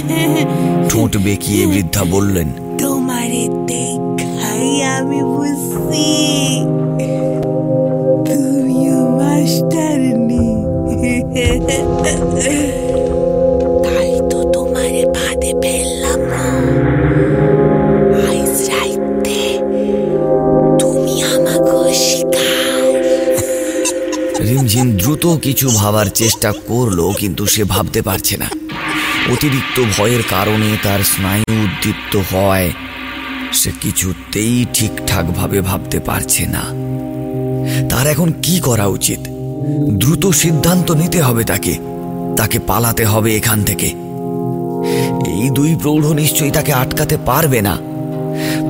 ঠোঁট বেঁকিয়ে বৃদ্ধা বললেন তোমারে দেখাই আমি বুঝছি। রিমঝিম দ্রুত কিছু ভাবার চেষ্টা করল, কিন্তু সে ভাবতে পারছে না। অতিরিক্ত ভয়ের কারণে তার স্নায়ু উদ্দীপ্ত হয়। সে কিছুতেই ঠিকঠাকভাবে ভাবতে পারছে না। তার এখন কি করা উচিত? দ্রুত সিদ্ধান্ত নিতে হবে তাকে। তাকে পালাতে হবে এখান থেকে। এই দুই প্রৌঢ় নিশ্চয়ই তাকে আটকাতে পারবে না।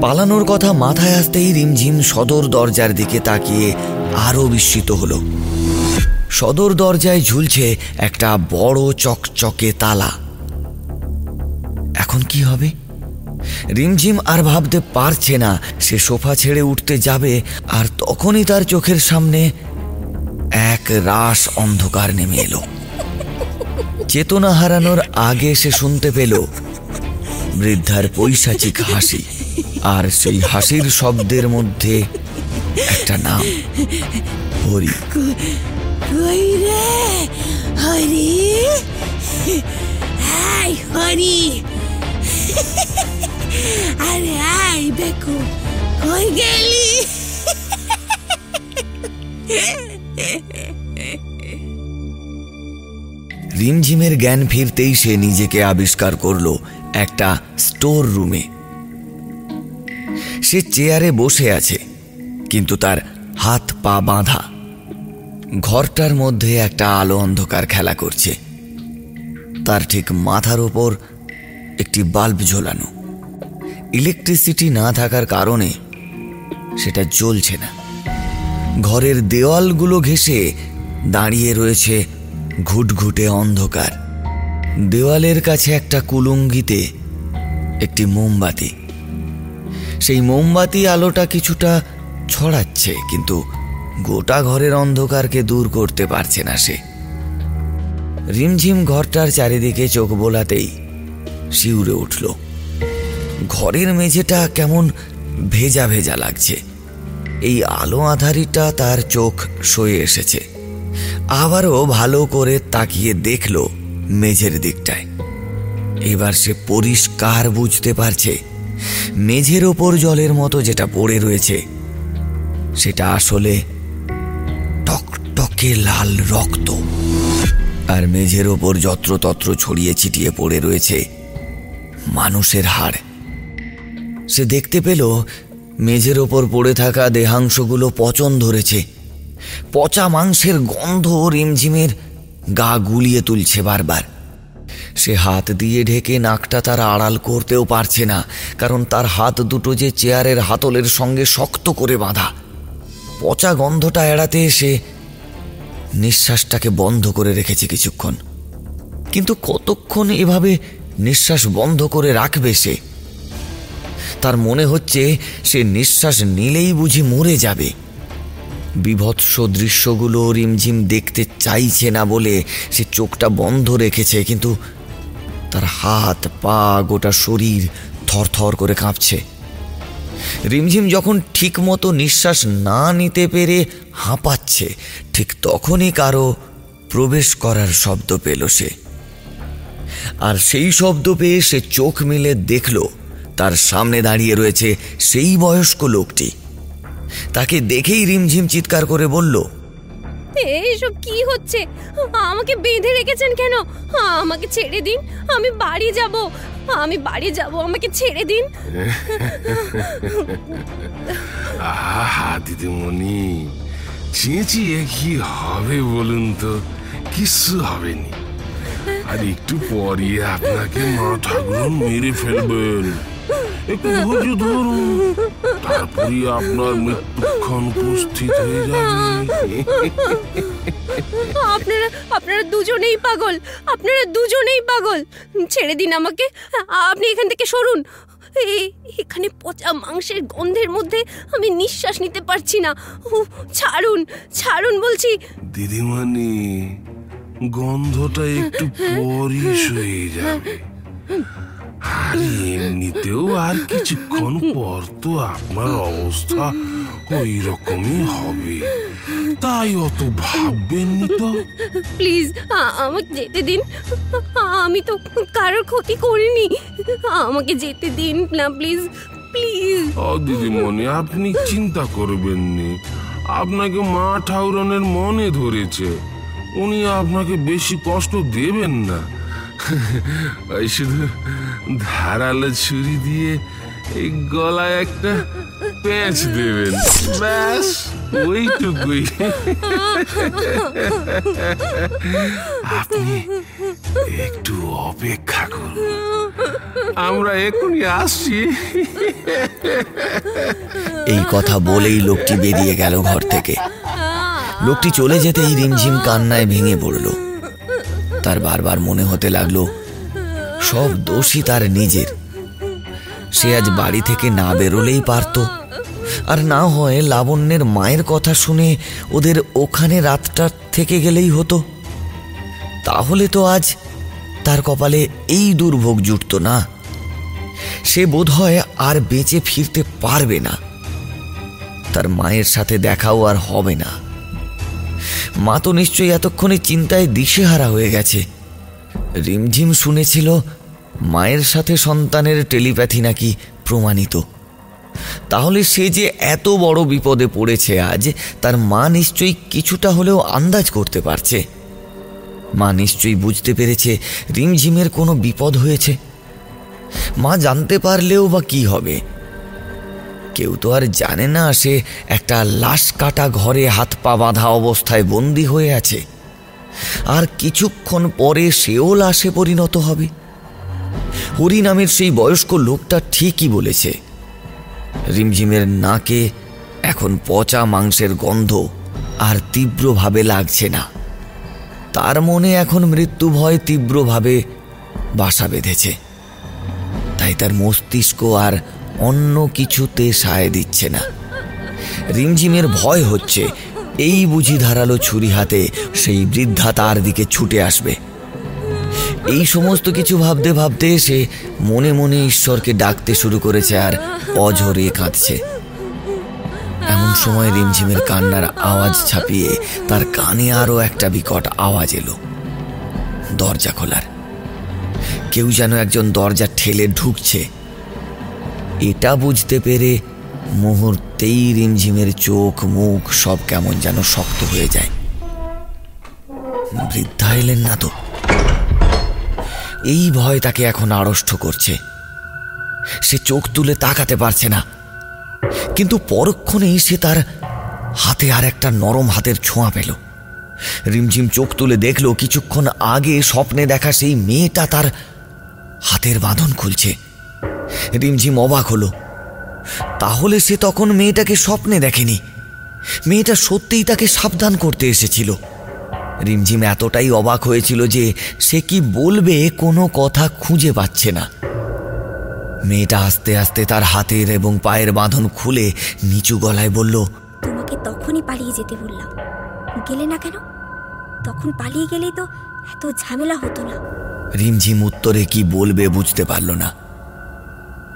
পালানোর কথা মাথায় আসতেই রিমঝিম সদর দরজার দিকে তাকিয়ে আরও বিস্মিত হল। সদর দরজায় ঝুলছে একটা বড় চকচকে তালা। এখন কি হবে? রিমঝিম আর ভাবতে পারছে না, সে সোফা ছেড়ে উঠতে যাবে আর তখনই তার চোখের সামনে রাস অন্ধকার নেমে এলো। চেতনা হারানোর আগে সে শুনতে পেল বৃদ্ধার পৈশাচিক হাসি আর সেই হাসির শব্দের মধ্যে একটা নাম, হরি। হরি? হরি! আরে আই বেকু, কই গেলি? রিমঝিমের জ্ঞান ফিরতেই সে নিজেকে আবিষ্কার করল একটা স্টোর রুমে। সে চেয়ারে বসে আছে, কিন্তু তার হাত পা বাঁধা। ঘরটার মধ্যে একটা আলো অন্ধকার খেলা করছে। তার ঠিক মাথার ওপর একটি বাল্ব ঝোলানো। ইলেকট্রিসিটি না থাকার কারণে সেটা জ্বলছে না। ঘরের দেওয়ালগুলো ঘেঁষে দাঁড়িয়ে রয়েছে ঘুটঘুটে অন্ধকার। দেওয়ালের কাছে একটা কুলুঙ্গিতে একটি মোমবাতি। সেই মোমবাতি আলোটা কিছুটা ছড়াচ্ছে, কিন্তু গোটা ঘরের অন্ধকারকে দূর করতে পারছে না সে। রিমঝিম ঘরটার চারিদিকে চোখ বোলাতেই শিউরে উঠল। ঘরের মেঝেটা কেমন ভেজা ভেজা লাগছে। এই আলো আধারিটা তার চোখ সয়ে এসেছে। আবারও ভালো করে তাকিয়ে দেখল মেঝের দিকটায়। এবার সে পরিষ্কার বুঝতে পারছে, মেঝের ওপর জলের মতো যেটা পড়ে রয়েছে, সেটা আসলে টকটকে লাল রক্ত। আর মেঝের ওপর যত্রতত্র ছড়িয়ে ছিটিয়ে পড়ে রয়েছে মানুষের হাড়। সে দেখতে পেল, মেঝের ওপর পড়ে থাকা দেহাংশগুলো পচন ধরেছে। পচা মাংসের গন্ধ রিমঝিমের গা গুলিয়ে তুলছে বারবার। সে হাত দিয়ে ঢেকে নাকটা তার আড়াল করতেও পারছে না, কারণ তার হাত দুটো যে চেয়ারের হাতলের সঙ্গে শক্ত করে বাঁধা। পচা গন্ধটা এড়াতে এসে নিঃশ্বাসটাকে বন্ধ করে রেখেছে কিছুক্ষণ। কিন্তু কতক্ষণ এভাবে নিঃশ্বাস বন্ধ করে রাখবে সে? তার মনে হচ্ছে সে নিঃশ্বাস নিলেই বুঝি মরে যাবে। বিভৎস দৃশ্যগুলো রিমঝিম দেখতে চাইছে না বলে সে চোখটা বন্ধ রেখেছে, কিন্তু তার হাত, পা, গোটা শরীর থরথর করে কাঁপছে। রিমঝিম যখন ঠিক মতো নিঃশ্বাস না নিতে পেরে হাঁপাচ্ছে, ঠিক তখনই কারও প্রবেশ করার শব্দ পেল সে। আর সেই শব্দ পেয়ে সে চোখ মিলে দেখল, তার সামনে দাঁড়িয়ে রয়েছে সেই বয়স্ক লোকটি। তাকে দেখেই রিমঝিম চিৎকার করে বলল এইসব কি হচ্ছে? আমাকে বেঁধে রেখেছেন কেন? আমাকে ছেড়ে দিন আমি বাড়ি যাব। আমি বাড়ি যাব আমাকে ছেড়ে দিন। আহা দিদিমণি চেঁচিয়ে কি হবে বলুন তো? কিচ্ছু হবেনি। আর একটু পরই আপনাকে মাথাগুলো মেরে ফেলবেন একটু ধৈর্য ধরুন। তারপরই আপনার মৃত্যুক্ষণ উপস্থিত হয়ে যাবে। আপনারা আপনারা দুজনেই পাগল। আপনারা দুজনেই পাগল। ছেড়ে দিন আমাকে। আপনি এখান থেকে সরুন। এখানে পচা মাংসের গন্ধের মধ্যে আমি নিঃশ্বাস নিতে পারছি না। ছাড়ুন ছাড়ুন বলছি। দিদিমণি গন্ধটা একটু পরই সয়ে যাবে। এমনিতেও আর কিছুক্ষণ পর তো আপনার অবস্থা ওই রকমই হবে। তাই অত ভাববেন ভাববেননি তো? প্লিজ আমাকে যেতে দিন। আমি তো কারোর ক্ষতি করিনি। আমাকে যেতে দিন না প্লিজ প্লিজ। ও দিদিমণি আপনি চিন্তা করবেন নি। আপনাকে মা ঠাউরনের মনে ধরেছে। উনি আপনাকে বেশি কষ্ট দেবেন না। ওই শুধু ধারালো ছুরি দিয়ে এই গলায় একটা প্যাঁচ দেবেন। ব্যাস, ওইটুকুই। আপনি একটু অপেক্ষা করুন। আমরা এখনই আসছি। এই কথা বলেই লোকটি বেরিয়ে গেল ঘর থেকে। লোকটি চলে যেতেই রিমঝিম কান্নায় ভেঙে পড়ল। তার বারবার মনে হতে লাগল, সব দোষী তার নিজের। সে আজ বাড়ি থেকে না বেরোলেই পারত, আর না হয় লাবণ্যের মায়ের কথা শুনে ওদের ওখানে রাতটা থেকে গেলেই হতো। তাহলে তো আজ তার কপালে এই দুর্ভোগ জুটত না। সে বোধ হয় আর বেঁচে ফিরতে পারবে না। তার মায়ের সাথে দেখাও আর হবে না। মা তো নিশ্চয়ই এতক্ষণে চিন্তায় দিশেহারা হয়ে গেছে। রিমঝিম শুনেছিল, মায়ের সাথে সন্তানের টেলিপ্যাথি নাকি প্রমাণিত। তাহলে সে যে এত বড় বিপদে পড়েছে, আজ তার মা নিশ্চয়ই কিছুটা হলেও আন্দাজ করতে পারছে। মা নিশ্চয়ই বুঝতে পেরেছে রিমঝিমের কোনো বিপদ হয়েছে। মা জানতে পারলেও বা কি হবে? কেউ তো আর জানে না সে একটা লাশ কাটা ঘরে হাত পা বাঁধা অবস্থায় বন্দি হয়ে আছে। আর কিছুক্ষণ পরে সেও লাশে পরিণত হবে। হরি নামের সেই বয়স্ক লোকটা ঠিকই বলেছে। রিমঝিমের নাকে এখন পচা মাংসের গন্ধ আর তীব্রভাবে লাগছে না। তার মনে এখন মৃত্যু ভয় তীব্রভাবে বাসা বেঁধেছে। তাই তার মস্তিষ্ক আর অন্য কিছুতে সায় দিচ্ছে না। রিমঝিমের ভয় হচ্ছে, এই বুঝি ধারালো ছুরি হাতে সেই বৃদ্ধা তার দিকে ছুটে আসবে। এই সমস্ত কিছু ভাবতে ভাবতে সে মনে মনে ঈশ্বরকে ডাকতে শুরু করেছে আর অঝরে কাঁদছে। এমন সময় রিমঝিমের কান্নার আওয়াজ ছাপিয়ে তার কানে আরও একটা বিকট আওয়াজ এলো। দরজা খোলার। কেউ যেন একজন দরজা ঠেলে ঢুকছে। এটা বুঝতে পেরে মুহূর্তেই রিমঝিমের চোখ, মুখ সব কেমন যেন শক্ত হয়ে যায়। বৃদ্ধা এলেন না তো। এই ভয় তাকে এখন আড়ষ্ট করছে। সে চোখ তুলে তাকাতে পারছে না। কিন্তু পরক্ষণেই সে তার হাতে আর একটা নরম হাতের ছোঁয়া পেল। রিমঝিম চোখ তুলে দেখল, কিছুক্ষণ আগে স্বপ্নে দেখা সেই মেয়েটা তার হাতের বাঁধন খুলছে। রিমঝিম অবাক হলো। তাহলে সে তখন মেয়েটাকে স্বপ্নে দেখেনি। মেয়েটা সত্যিই তাকে সাবধান করতে এসেছিল। রিমঝিম এতটাই অবাক হয়েছিল যে সে কি বলবে কোনো কথা খুঁজে পাচ্ছে না। মেয়েটা আস্তে আস্তে তার হাতের এবং পায়ের বাঁধন খুলে নিচু গলায় বলল তোমাকে তখনই পালিয়ে যেতে বললাম। গেলে না কেন? তখন পালিয়ে গেলেই তো এত ঝামেলা হতো না। রিমঝিম উত্তরে কি বলবে বুঝতে পারল না।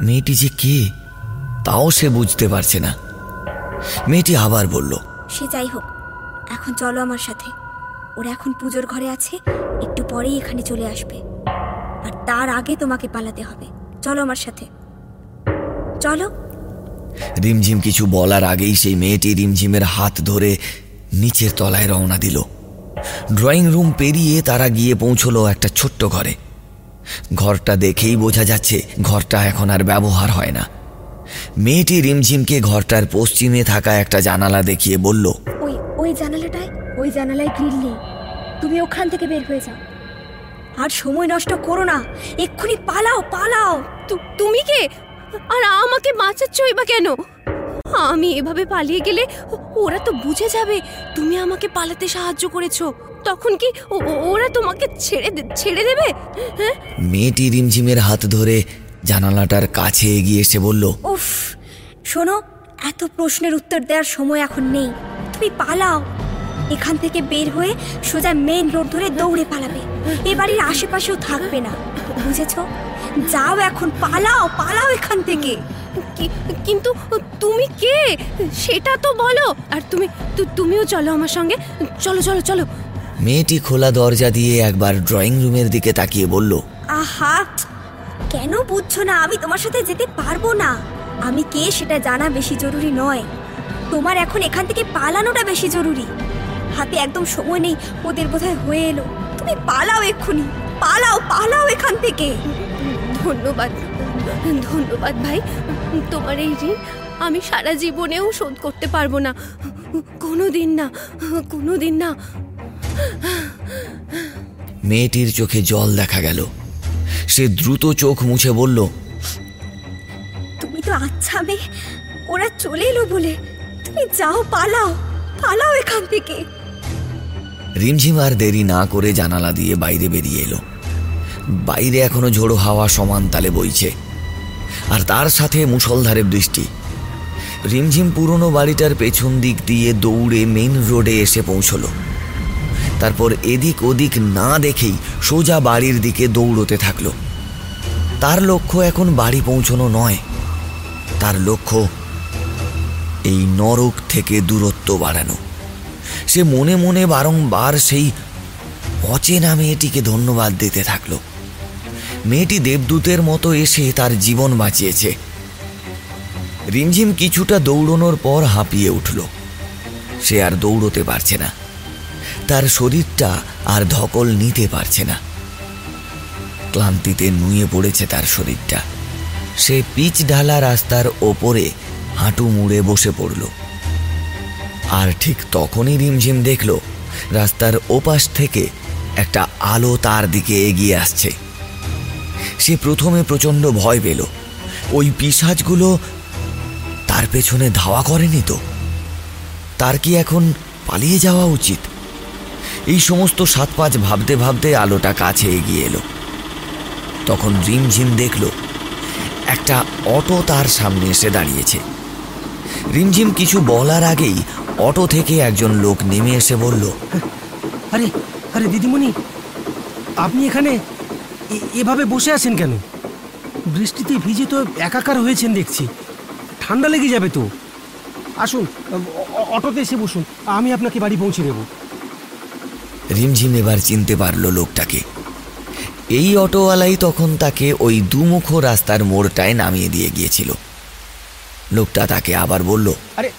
মেয়েটি যে কে তাও সে বুঝতে পারছে না। মেয়েটি আবার বলল সে যাই হোক এখন চলো আমার সাথে। ওরা এখন পুজোর ঘরে আছে একটু পরেই এখানে চলে আসবে। আর তার আগে তোমাকে পালাতে হবে। চলো আমার সাথে। চলো। রিমঝিম কিছু বলার আগেই সেই মেয়েটি রিমঝিমের হাত ধরে নিচের তলায় রওনা দিল। ড্রয়িং রুম পেরিয়ে তারা গিয়ে পৌঁছলো একটা ছোট্ট ঘরে। ঘরটা দেখেই বোঝা যাচ্ছে ঘরটা এখন আর ব্যবহার হয় না। মেয়েটি রিমঝিমকে ঘরটার পশ্চিমে থাকা একটা জানালা দেখিয়ে বলল, ওই ওই জানালাটায়, ওই জানালায় গ্রিল তুমি ওখান থেকে বের হয়ে যাও। আর সময় নষ্ট করো না। এক্ষুনি পালাও পালাও। তুমি কে? আর আমাকে বাঁচাচ্ছই বা কেন? আমি এভাবে পালিয়ে গেলে ও- ওরা তো বুঝে যাবে। তুমি আমাকে পালাতে সাহায্য করেছ। তখন কি ওরা তোমাকে ছেড়ে দে- ছেড়ে দেবে? হ্যাঁ? মেয়েটি রিমঝিমের হাত ধরে জানালাটার কাছে এগিয়ে এসে বলল উফ শোনো এত প্রশ্নের উত্তর দেওয়ার সময় এখন নেই। তুমি পালাও। এখান থেকে বের হয়ে সোজা মেইন রোড ধরে দৌড়ে পালাবে। এ বাড়ির আশেপাশেও থাকবে না। বুঝেছ? যাও এখন পালাও পালাও এখান থেকে। কিন্তু তুমি কে? সেটা তো বলো। আর তুমি তু- তুমিও চলো আমার সঙ্গে। চলো চলো চলো। মেয়েটি খোলা দরজা দিয়ে একবার ড্রয়িং রুমের দিকে তাকিয়ে বলল আহা কেন বুঝছ না? আমি তোমার সাথে যেতে পারব না। আমি কে সেটা জানা বেশি জরুরি নয়। তোমার এখন এখান থেকে পালানোটা বেশি জরুরি। হাতে একদম সময় নেই ওদের বোধহয় হয়ে এলো। তুমি পালাও এক্ষুনি। পালাও পালাও এখান থেকে। ধন্যবাদ। ধন্যবাদ ভাই। তোমার এই ঋণ আমি সারা জীবনেও শোধ করতে পারব না। কোনো দিন না কোনো দিন না। মেয়েটির চোখে জল দেখা গেল। সে দ্রুত চোখ মুছে বলল তুমি তো আচ্ছা মেয়ে ওরা চলে এলো বলে। তুমি যাও পালাও পালাও এখান থেকে। রিমঝিম আর দেরি না করে জানালা দিয়ে বাইরে বেরিয়ে এলো। বাইরে এখনও ঝোড়ো হাওয়া সমান তালে বইছে। আর তার সাথে মুষলধারে বৃষ্টি। রিমঝিম পুরনো বাড়িটার পেছন দিক দিয়ে দৌড়ে মেন রোডে এসে পৌঁছলো। তারপর এদিক ওদিক না দেখেই সোজা বাড়ির দিকে দৌড়তে থাকল। তার লক্ষ্য এখন বাড়ি পৌঁছনো নয়। তার লক্ষ্য এই নরক থেকে দূরত্ব বাড়ানো। সে মনে মনে বারংবার সেই অচেনা মেয়েটিকে ধন্যবাদ দিতে থাকল। মেয়েটি দেবদূতের মতো এসে তার জীবন বাঁচিয়েছে। রিমঝিম কিছুটা দৌড়নোর পর হাঁপিয়ে উঠল। সে আর দৌড়তে পারছে না। তার শরীরটা আর ধকল নিতে পারছে না। ক্লান্তিতে নুয়ে পড়েছে তার শরীরটা। সে পিচ ঢালা রাস্তার ওপরে হাঁটু মুড়ে বসে পড়ল। আর ঠিক তখনই রিমঝিম দেখল, রাস্তার ওপাশ থেকে একটা আলো তার দিকে এগিয়ে আসছে। সে প্রথমে প্রচণ্ড ভয় পেল। ওই পিসাজগুলো তার পেছনে ধাওয়া করেনি তো। তার কি এখন পালিয়ে যাওয়া উচিত? এই সমস্ত সাত পাঁচ ভাবতে ভাবতে আলোটা কাছে এগিয়ে এলো। তখন রিমঝিম দেখল, একটা অটো তার সামনে এসে দাঁড়িয়েছে। রিমঝিম কিছু বলার আগেই অটো থেকে একজন লোক নেমে এসে বলল, আরে আরে দিদিমণি, আপনি এখানে? এভাবে বসে আছেন কেন? বৃষ্টিতে ভিজে তো একাকার হয়েছেন দেখছি। ঠান্ডা লেগে যাবে তো। আসুন অটোতে এসে বসুন। আমি আপনাকে বাড়ি পৌঁছে দেব। রিমঝিম এবার চিনতে পারল লোকটাকে। এই অটোওয়ালাই তখন তাকে ওই দুমুখ রাস্তার মোড়টায় নামিয়ে দিয়ে গিয়েছিল। লোকটা তাকে আবার বলল আরে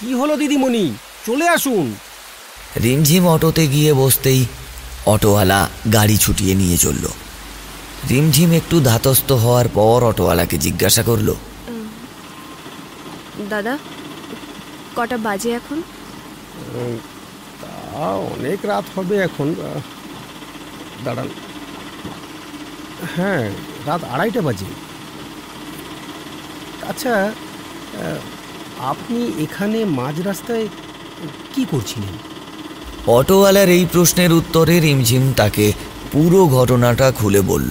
কি হলো দিদিমণি? চলে আসুন। রিমঝিম অটোতে গিয়ে বসতেই অটোওয়ালা গাড়ি ছুটিয়ে নিয়ে চলল। রিমঝিম একটু ধাতস্থ হওয়ার পর অটোওয়ালাকে জিজ্ঞাসা করল। দাদা কটা বাজে এখন? তা অনেক রাত হবে এখন। দাঁড়ান। হ্যাঁ রাত আড়াইটা বাজে। আচ্ছা আপনি এখানে মাঝ রাস্তায় কি করছিলেন? অটোওয়ালার এই প্রশ্নের উত্তরে রিমঝিম তাকে পুরো ঘটনাটা খুলে বলল।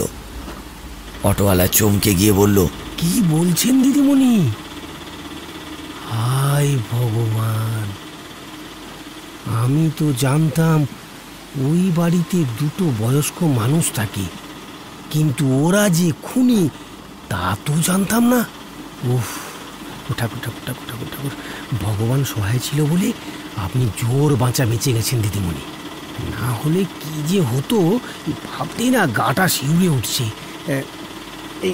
অটোওয়ালা চমকে গিয়ে বলল, কি বলছেন দিদিমণি? হায় ভগবান, আমি তো জানতাম ওই বাড়িতে দুটো বয়স্ক মানুষ থাকে, কিন্তু ওরা যে খুনি, তা তো জানতাম না। উফ, ঠাকুর ঠাকুর ঠাকুর ঠাকুর ঠাকুর, ভগবান সহায় ছিল বলে আপনি জোর বাঁচা বেঁচে গেছেন দিদিমণি। না হলে কি যে হতো ভাবতেই না গাটা শিউরে উঠছে। এই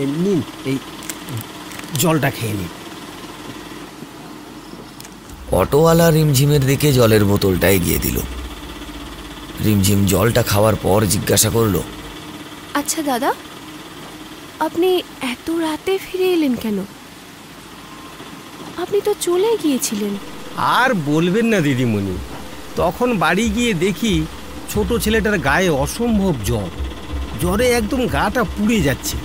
এই নিন এই জলটা খেয়ে নিন। অটোওয়ালা রিমঝিমের দিকে জলের বোতলটা এগিয়ে দিল। রিমঝিম জলটা খাওয়ার পর জিজ্ঞাসা করল আচ্ছা দাদা আপনি এত রাতে ফিরে এলেন কেন? আপনি তো চলে গিয়েছিলেন। আর বলবেন না দিদিমণি তখন বাড়ি গিয়ে দেখি ছোট ছেলেটার গায়ে অসম্ভব জ্বর। জ্বরে একদম গাটা পুড়ে যাচ্ছে।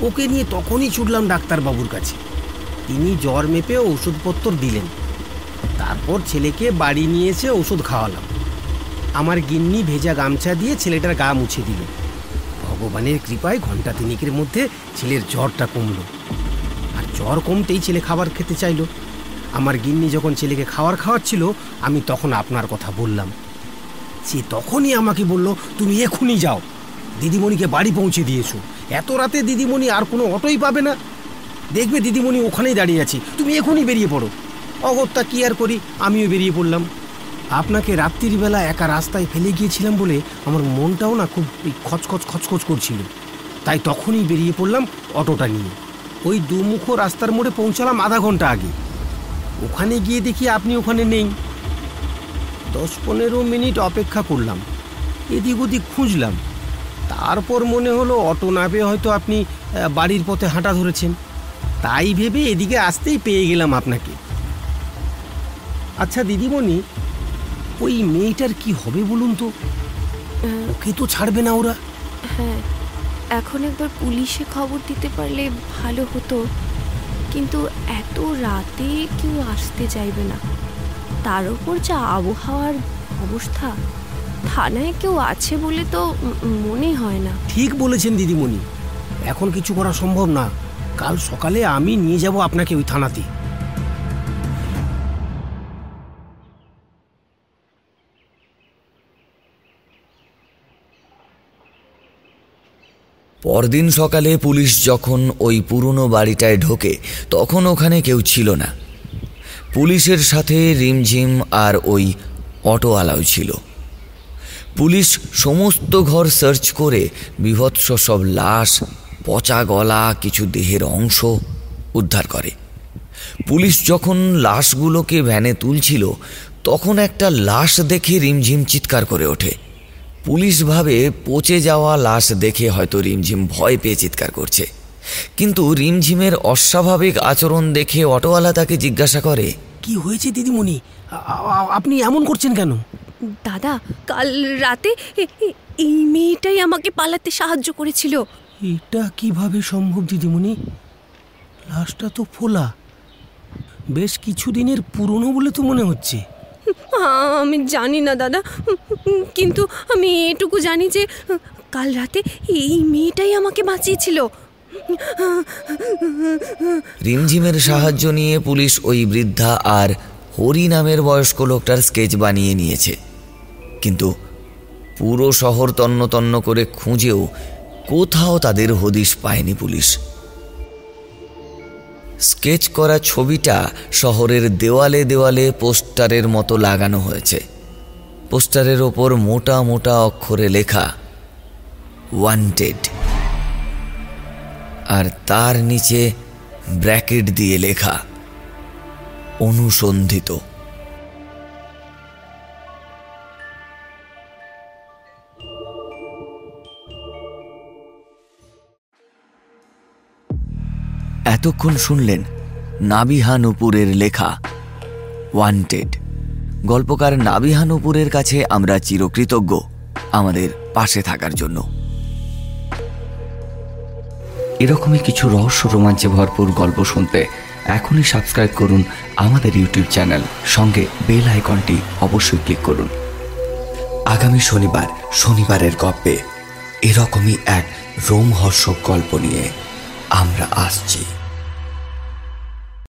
ওকে নিয়ে তখনই ছুটলাম ডাক্তারবাবুর কাছে। তিনি জ্বর মেপে ওষুধপত্র দিলেন। তারপর ছেলেকে বাড়ি নিয়ে এসে ওষুধ খাওয়ালাম। আমার গিন্নি ভেজা গামছা দিয়ে ছেলেটার গা মুছে দিল। ভগবানের কৃপায় ঘণ্টা তিনিকের মধ্যে ছেলের জ্বরটা কমল। আর জ্বর কমতেই ছেলে খাবার খেতে চাইলো। আমার গিন্নি যখন ছেলেকে খাওয়ার খাওয়াচ্ছিল, আমি তখন আপনার কথা বললাম। সে তখনই আমাকে বলল, তুমি এখনই যাও। দিদিমণিকে বাড়ি পৌঁছে দিয়েছ। এত রাতে দিদিমণি আর কোনো অটোই পাবে না। দেখবে দিদিমণি ওখানেই দাঁড়িয়ে আছি। তুমি এখনই বেরিয়ে পড়ো। অগত্যা কি আর করি? আমিও বেরিয়ে পড়লাম। আপনাকে রাত্রির বেলা একা রাস্তায় ফেলে গিয়েছিলাম বলে আমার মনটাও না খুব খচখচ খচখচ করছিল। তাই তখনই বেরিয়ে পড়লাম অটোটা নিয়ে। ওই দুমুখো রাস্তার মোড়ে পৌঁছালাম আধা ঘণ্টা আগে। ওখানে গিয়ে দেখি আপনি ওখানে নেই। দশ পনেরো মিনিট অপেক্ষা করলাম। এদিক ওদিক খুঁজলাম। তারপর মনে হলো অটো না পেয়ে হয়তো আপনি বাড়ির পথে হাঁটা ধরেছেন। তাই ভেবে এদিকে আসতেই পেয়ে গেলাম আপনাকে। আচ্ছা দিদিমণি ওই মেয়েটার কি হবে বলুন তো? ওকে তো ছাড়বে না ওরা। হ্যাঁ এখন একবার পুলিশে খবর দিতে পারলে ভালো হতো। কিন্তু এত রাতে কেউ আসতে চাইবে না। তার উপর যা আবহাওয়ার অবস্থা, থানায় কেউ আছে বলে তো মনে হয় না। ঠিক বলেছেন দিদিমণি। এখন কিছু করা সম্ভব না। কাল সকালে আমি নিয়ে যাব আপনাকে ওই থানাতে। পরদিন সকালে পুলিশ যখন ওই পুরনো বাড়িটায় ঢোকে, তখন ওখানে কেউ ছিল না। পুলিশের সাথে রিমঝিম আর ওই অটোওয়ালাও ছিল। পুলিশ সমস্ত ঘর সার্চ করে বিভৎস সব লাশ, পচা গলা, কিছু দেহের অংশ উদ্ধার করে। পুলিশ যখন লাশগুলোকে ভ্যানে তুলছিল, তখন একটা লাশ দেখে রিমঝিম চিৎকার করে ওঠে। পুলিশ ভাবে পচে যাওয়া লাশ দেখে হয়তো রিমঝিম ভয় পেয়ে চিৎকার করছে। কিন্তু রিমঝিমের অস্বাভাবিক আচরণ দেখে অটোওয়ালা তাকে জিজ্ঞাসা করে কি হয়েছে দিদিমণি? আপনি এমন করছেন কেন? দাদা কাল রাতে এই মেয়েটাই আমাকে পালাতে সাহায্য করেছিল। এটা কীভাবে সম্ভব দিদিমণি? লাশটা তো ফোলা। বেশ কিছুদিনের পুরনো বলে তো মনে হচ্ছে। আমি জানি না, দাদা। কিন্তু আমি এটুকু জানি যে, কাল রাতে এই মেয়েটাই আমাকে বাঁচিয়েছিল। রিমঝিমের সাহায্য নিয়ে পুলিশ ওই বৃদ্ধা আর হরি নামের বয়স্ক লোকটার স্কেচ বানিয়ে নিয়েছে। কিন্তু পুরো শহর তন্ন তন্ন করে খুঁজেও কোথাও তাদের হদিশ পায়নি পুলিশ। স্কেচ করা ছবিটা শহরের দেওয়ালে দেওয়ালে পোস্টারের মতো লাগানো হয়েছে। পোস্টারের ওপর মোটা মোটা অক্ষরে লেখা ওয়ান্টেড আর তার নিচে ব্র্যাকেট দিয়ে লেখা, অনুসন্ধিত। এতক্ষণ শুনলেন নাবিহা নুপুরের লেখা ওয়ান্টেড গল্পকার নাবিহা নুপুরের কাছে আমরা চিরকৃতজ্ঞ আমাদের পাশে থাকার জন্য। এরকমই কিছু রহস্য রোমাঞ্চে ভরপুর গল্প শুনতে এখনই সাবস্ক্রাইব করুন আমাদের ইউটিউব চ্যানেল সঙ্গে বেল আইকনটি অবশ্যই ক্লিক করুন। আগামী শনিবার, শনিবারের গল্পে এরকমই এক রোমহর্ষক গল্প নিয়ে। আমরা আসছি।